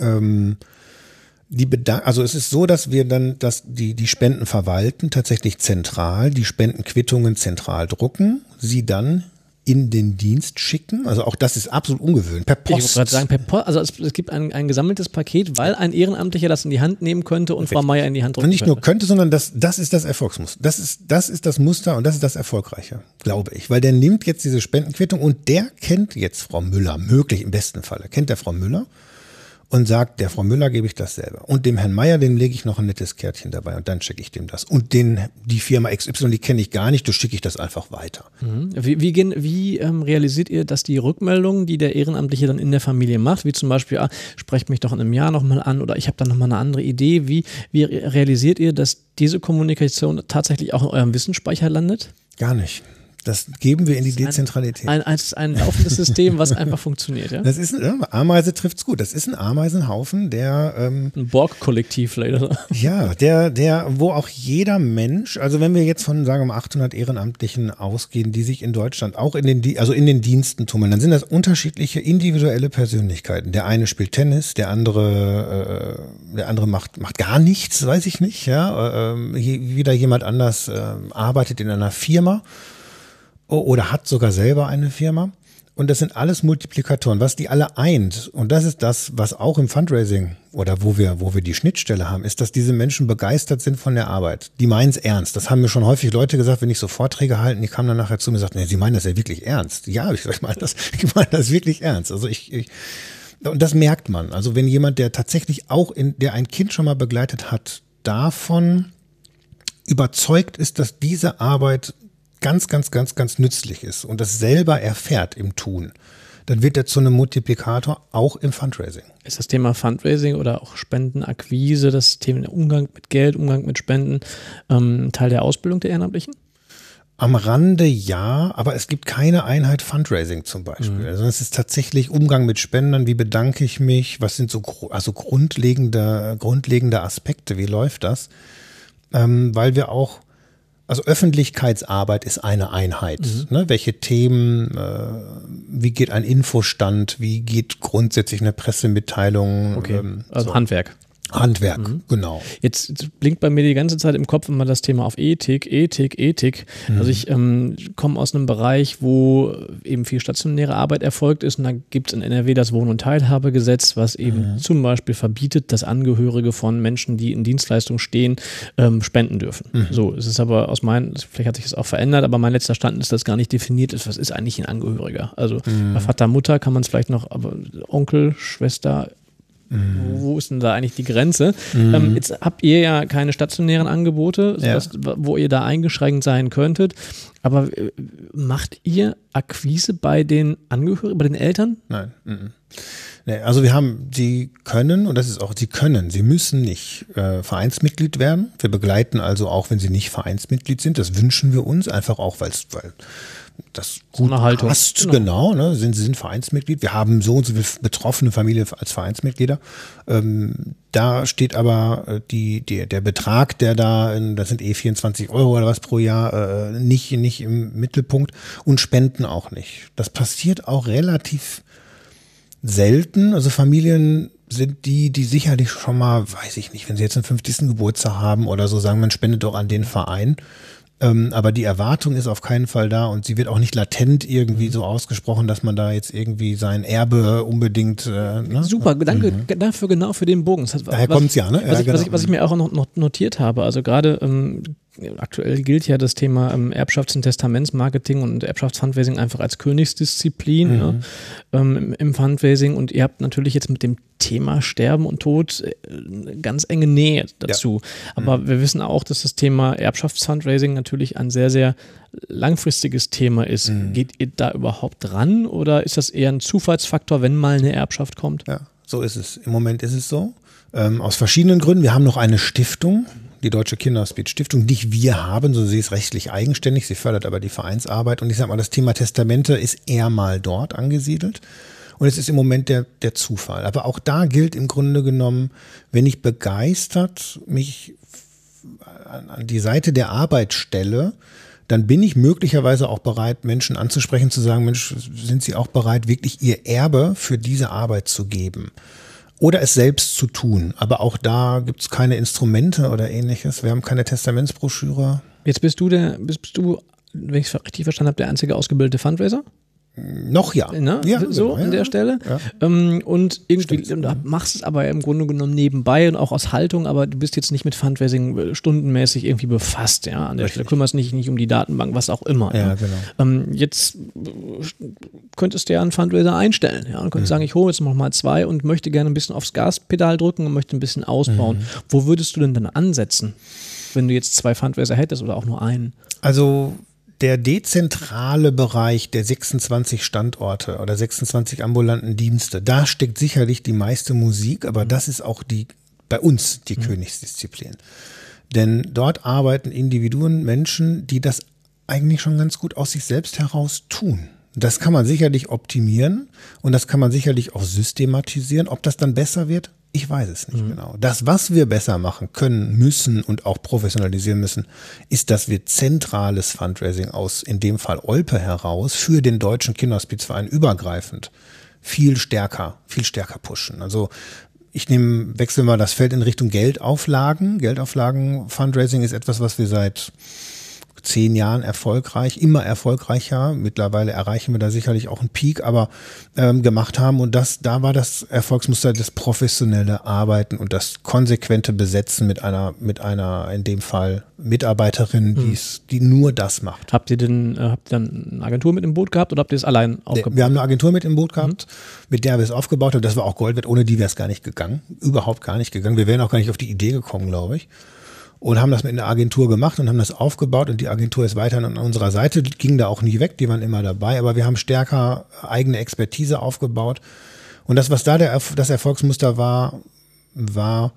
C: Ähm, die Bedank also es ist so, dass wir dann dass die, die Spenden verwalten, tatsächlich zentral, die Spendenquittungen zentral drucken, sie dann in den Dienst schicken. Also auch das ist absolut ungewöhnlich.
B: Per Post. Ich wollte gerade sagen, per Post. Also es, es gibt ein, ein gesammeltes Paket, weil ein Ehrenamtlicher das in die Hand nehmen könnte und Richtig. Frau Meier in die Hand
C: drücken Und nicht nur könnte, sondern das, das ist das Erfolgsmuster. Das ist, das ist das Muster und das ist das Erfolgreiche, glaube ich. Weil der nimmt jetzt diese Spendenquittung und der kennt jetzt Frau Müller, möglich im besten Falle, kennt der Frau Müller und sagt, der Frau Müller gebe ich das selber. Und dem Herrn Meier, dem lege ich noch ein nettes Kärtchen dabei und dann schicke ich dem das. Und den, die Firma XY, die kenne ich gar nicht, da schicke ich das einfach weiter.
B: Mhm. Wie, wie, gehen, wie ähm, realisiert ihr, dass die Rückmeldungen, die der Ehrenamtliche dann in der Familie macht, wie zum Beispiel, ah, sprecht mich doch in einem Jahr nochmal an oder ich habe dann nochmal eine andere Idee, wie, wie realisiert ihr, dass diese Kommunikation tatsächlich auch in eurem Wissensspeicher landet?
C: Gar nicht. Das geben wir in die Dezentralität.
B: Ein, ein, ein laufendes System, was einfach funktioniert, ja?
C: Das ist ein, Ameise trifft's gut. Das ist ein Ameisenhaufen, der ähm,
B: ein Borg-Kollektiv leider.
C: Ja, der, der, wo auch jeder Mensch, also wenn wir jetzt von sagen wir mal 800 Ehrenamtlichen ausgehen, die sich in Deutschland auch in den, also in den Diensten tummeln, dann sind das unterschiedliche individuelle Persönlichkeiten. Der eine spielt Tennis, der andere, äh, der andere macht macht gar nichts, weiß ich nicht. Ja, äh, wieder jemand anders äh, arbeitet in einer Firma oder hat sogar selber eine Firma. Und das sind alles Multiplikatoren, was die alle eint. Und das ist das, was auch im Fundraising oder wo wir, wo wir die Schnittstelle haben, ist, dass diese Menschen begeistert sind von der Arbeit. Die meinen es ernst. Das haben mir schon häufig Leute gesagt, wenn ich so Vorträge halten, die kamen dann nachher zu mir und sagten, nee, sie meinen das ja wirklich ernst. Ja, ich, ich meine das, ich meine das wirklich ernst. Also ich, ich, und das merkt man. Also wenn jemand, der tatsächlich auch in, der ein Kind schon mal begleitet hat, davon überzeugt ist, dass diese Arbeit ganz, ganz, ganz, ganz nützlich ist und das selber erfährt im Tun, dann wird er zu einem Multiplikator auch im Fundraising.
B: Ist das Thema Fundraising oder auch Spendenakquise, das Thema Umgang mit Geld, Umgang mit Spenden, ähm, Teil der Ausbildung der Ehrenamtlichen?
C: Am Rande ja, aber es gibt keine Einheit Fundraising zum Beispiel. Mhm. Also es ist tatsächlich Umgang mit Spendern, wie bedanke ich mich, was sind so also grundlegende, grundlegende Aspekte, wie läuft das? Ähm, weil wir auch also Öffentlichkeitsarbeit ist eine Einheit. Mhm. Ne? Welche Themen, äh, wie geht ein Infostand, wie geht grundsätzlich eine Pressemitteilung?
B: Okay, ähm, also so. Handwerk.
C: Handwerk, mhm. genau.
B: Jetzt, jetzt blinkt bei mir die ganze Zeit im Kopf immer das Thema auf Ethik, Ethik, Ethik. Mhm. Also ich ähm, komme aus einem Bereich, wo eben viel stationäre Arbeit erfolgt ist und da gibt es in NRW das Wohn- und Teilhabegesetz, was eben mhm. zum Beispiel verbietet, dass Angehörige von Menschen, die in Dienstleistung stehen, ähm, spenden dürfen. Mhm. So, es ist aber aus meinen, vielleicht hat sich das auch verändert, aber mein letzter Stand ist, dass gar nicht definiert ist, was ist eigentlich ein Angehöriger. Also mhm. bei Vater, Mutter kann man es vielleicht noch, aber Onkel, Schwester, Mhm. Wo ist denn da eigentlich die Grenze? Mhm. Ähm, jetzt habt ihr ja keine stationären Angebote, ja. wo ihr da eingeschränkt sein könntet. Aber äh, macht ihr Akquise bei den Angehörigen, bei den Eltern?
C: Nein. Mhm. Nee, also wir haben, sie können, und das ist auch, sie können, sie müssen nicht äh, Vereinsmitglied werden. Wir begleiten also auch, wenn sie nicht Vereinsmitglied sind. Das wünschen wir uns, einfach auch, weil das gut
B: Haltung.
C: passt. Genau, genau ne? sind, sie sind Vereinsmitglied. Wir haben so und so viele betroffene Familie als Vereinsmitglieder. Ähm, da steht aber äh, die, die, der Betrag, der da, in, das sind eh 24 Euro oder was pro Jahr, äh, nicht, nicht im Mittelpunkt und Spenden auch nicht. Das passiert auch relativ selten. Also Familien sind die, die sicherlich schon mal, weiß ich nicht, wenn sie jetzt einen 50. Geburtstag haben oder so, sagen, man spendet doch an den Verein. Ähm, aber die Erwartung ist auf keinen Fall da und sie wird auch nicht latent irgendwie so ausgesprochen, dass man da jetzt irgendwie sein Erbe unbedingt. Äh,
B: ne? Super, danke mhm. dafür genau für den Bogen.
C: Das Daher kommt ja, ne?
B: Was, ja, ich, genau. was, ich, was ich mir auch noch, noch notiert habe, also gerade ähm, aktuell gilt ja das Thema ähm, Erbschafts- und Testamentsmarketing und Erbschaftsfundraising einfach als Königsdisziplin mhm. ne, ähm, im, im Fundraising und ihr habt natürlich jetzt mit dem Thema Sterben und Tod äh, ganz enge Nähe dazu. Ja. Aber mhm. wir wissen auch, dass das Thema Erbschaftsfundraising natürlich ein sehr, sehr langfristiges Thema ist. Mhm. Geht ihr da überhaupt dran oder ist das eher ein Zufallsfaktor, wenn mal eine Erbschaft kommt?
C: Ja, so ist es. Im Moment ist es so. Ähm, aus verschiedenen Gründen. Wir haben noch eine Stiftung, die Deutsche Kinderhospiz Stiftung, nicht wir haben, sondern sie ist rechtlich eigenständig, sie fördert aber die Vereinsarbeit. Und ich sage mal, das Thema Testamente ist eher mal dort angesiedelt. Und es ist im Moment der, der Zufall. Aber auch da gilt im Grunde genommen, wenn ich begeistert mich an die Seite der Arbeit stelle, dann bin ich möglicherweise auch bereit, Menschen anzusprechen, zu sagen, Mensch, sind Sie auch bereit, wirklich Ihr Erbe für diese Arbeit zu geben? Oder es selbst zu tun. Aber auch da gibt es keine Instrumente oder ähnliches. Wir haben keine Testamentsbroschüre.
B: Jetzt bist du der, bist, du, wenn ich es richtig verstanden habe, der einzige ausgebildete Fundraiser?
C: Noch ja.
B: Ne?
C: ja
B: so
C: genau,
B: an der. Stelle.
C: Ja.
B: Ähm, und irgendwie du machst es aber im Grunde genommen nebenbei und auch aus Haltung, aber du bist jetzt nicht mit Fundraising äh, stundenmäßig irgendwie befasst, ja, an der Stelle. Kümmerst nicht, nicht um die Datenbank, was auch immer.
C: Ja,
B: ne?
C: genau.
B: Ähm, jetzt äh, könntest du ja einen Fundraiser einstellen, ja, und könntest sagen, ich hole jetzt noch mal zwei und möchte gerne ein bisschen aufs Gaspedal drücken und möchte ein bisschen ausbauen. Wo würdest du denn dann ansetzen, wenn du jetzt zwei Fundraiser hättest oder auch nur einen?
C: Also der dezentrale Bereich der 26 Standorte oder 26 ambulanten Dienste, da steckt sicherlich die meiste Musik, aber das ist auch die bei uns die Königsdisziplin. Denn dort arbeiten Individuen, Menschen, die das eigentlich schon ganz gut aus sich selbst heraus tun. Das kann man sicherlich optimieren und das kann man sicherlich auch systematisieren. Ob das dann besser wird, ich weiß es nicht genau. Das, was wir besser machen können, müssen und auch professionalisieren müssen, ist, dass wir zentrales Fundraising aus, in dem Fall Olpe heraus, für den Deutschen Kinderhospizverein übergreifend viel stärker, viel stärker pushen. Also ich nehme, wechsel mal das Feld in Richtung Geldauflagen. Geldauflagen, Fundraising ist etwas, was wir seit zehn Jahren erfolgreich, immer erfolgreicher. Mittlerweile erreichen wir da sicherlich auch einen Peak, aber ähm, gemacht haben. Und das, da war das Erfolgsmuster das professionelle Arbeiten und das konsequente Besetzen mit einer, mit einer, in dem Fall Mitarbeiterin,
B: Hm.
C: die's, die nur das macht.
B: Habt ihr denn, äh, habt ihr dann eine Agentur mit im Boot gehabt oder habt ihr es allein aufgebaut?
C: Wir haben eine Agentur mit im Boot gehabt, mit der wir es aufgebaut haben. Das war auch Gold wert. Ohne die wäre es gar nicht gegangen. Überhaupt gar nicht gegangen. Wir wären auch gar nicht auf die Idee gekommen, glaube ich. Und haben das mit einer Agentur gemacht und haben das aufgebaut und die Agentur ist weiterhin an unserer Seite, ging da auch nie weg, die waren immer dabei, aber wir haben stärker eigene Expertise aufgebaut. Und das, was da der, das Erfolgsmuster war, war,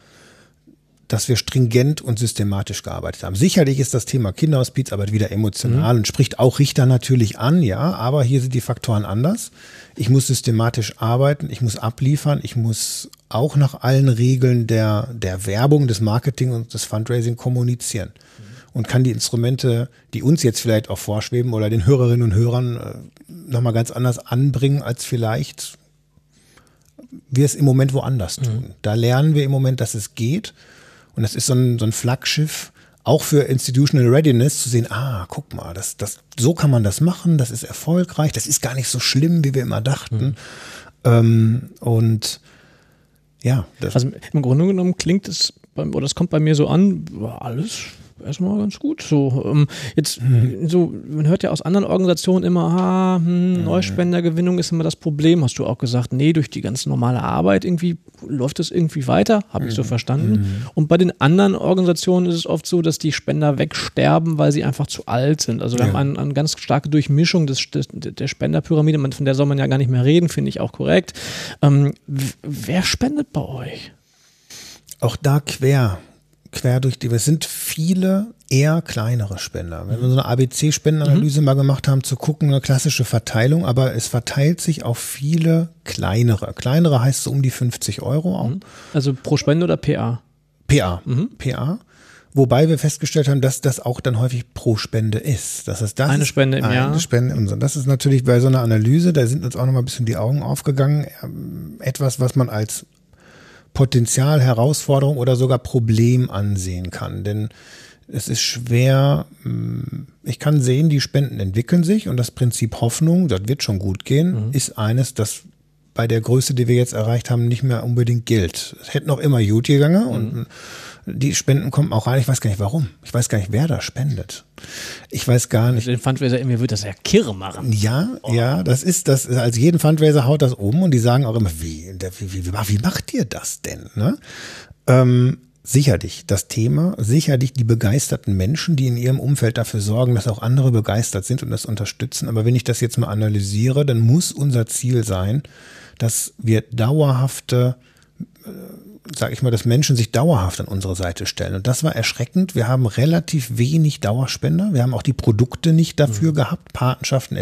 C: dass wir stringent und systematisch gearbeitet haben. Sicherlich ist das Thema Kinderhospizarbeit wieder emotional und spricht auch Richter natürlich an, ja, aber hier sind die Faktoren anders. Ich muss systematisch arbeiten, ich muss abliefern, ich muss auch nach allen Regeln der, der Werbung, des Marketing und des Fundraising kommunizieren. Und kann die Instrumente, die uns jetzt vielleicht auch vorschweben oder den Hörerinnen und Hörern äh, nochmal ganz anders anbringen, als vielleicht wir es im Moment woanders tun. Da lernen wir im Moment, dass es geht. Und das ist so ein, so ein Flaggschiff, auch für Institutional Readiness zu sehen, ah, guck mal, das, das, so kann man das machen, das ist erfolgreich, das ist gar nicht so schlimm, wie wir immer dachten. Ähm, und ja, das,
B: Also im Grunde genommen klingt es, oder es kommt bei mir so an, alles erstmal ganz gut. So, ähm, jetzt, so, man hört ja aus anderen Organisationen immer, ah, hm, Neuspendergewinnung ist immer das Problem. Hast du auch gesagt, nee, durch die ganz normale Arbeit irgendwie läuft es irgendwie weiter, habe ich so verstanden. Und bei den anderen Organisationen ist es oft so, dass die Spender wegsterben, weil sie einfach zu alt sind. Also wir
C: Ja.
B: haben eine, eine ganz starke Durchmischung des, des, der Spenderpyramide, Man- von der soll man ja gar nicht mehr reden, finde ich auch korrekt. Ähm, wer spendet bei euch?
C: auch da quer, quer durch die, es sind viele eher kleinere Spender. Wenn wir so eine ABC-Spendenanalyse mal gemacht haben, zu gucken, eine klassische Verteilung, aber es verteilt sich auf viele kleinere. Kleinere heißt so um die 50 Euro auch.
B: Also pro Spende oder PA?
C: PA. PA. Wobei wir festgestellt haben, dass das auch dann häufig pro Spende ist. Das heißt, das
B: Eine
C: ist
B: Spende im
C: eine
B: Jahr.
C: Spende im Jahr. Das ist natürlich bei so einer Analyse, da sind uns auch noch mal ein bisschen die Augen aufgegangen. Ähm, Etwas, was man als Potenzial, Herausforderung oder sogar Problem ansehen kann. Denn es ist schwer, mh, ich kann sehen, die Spenden entwickeln sich und das Prinzip Hoffnung, das wird schon gut gehen, ist eines, das bei der Größe, die wir jetzt erreicht haben, nicht mehr unbedingt gilt. Es hätte noch immer gut gegangen und die Spenden kommen auch rein. Ich weiß gar nicht warum. Ich weiß gar nicht, wer da spendet. Ich weiß gar nicht.
B: Den Fundraiser in mir wird das ja kirre machen.
C: Ja, ja, das ist das. Als jeden Fundraiser haut das um und die sagen auch immer, wie, wie, wie, wie macht ihr das denn? Ne? Ähm, sicherlich das Thema, sicherlich die begeisterten Menschen, die in ihrem Umfeld dafür sorgen, dass auch andere begeistert sind und das unterstützen. Aber wenn ich das jetzt mal analysiere, dann muss unser Ziel sein, dass wir dauerhafte sage ich mal, dass Menschen sich dauerhaft an unsere Seite stellen. Und das war erschreckend. Wir haben relativ wenig Dauerspender. Wir haben auch die Produkte nicht dafür gehabt. Patenschaften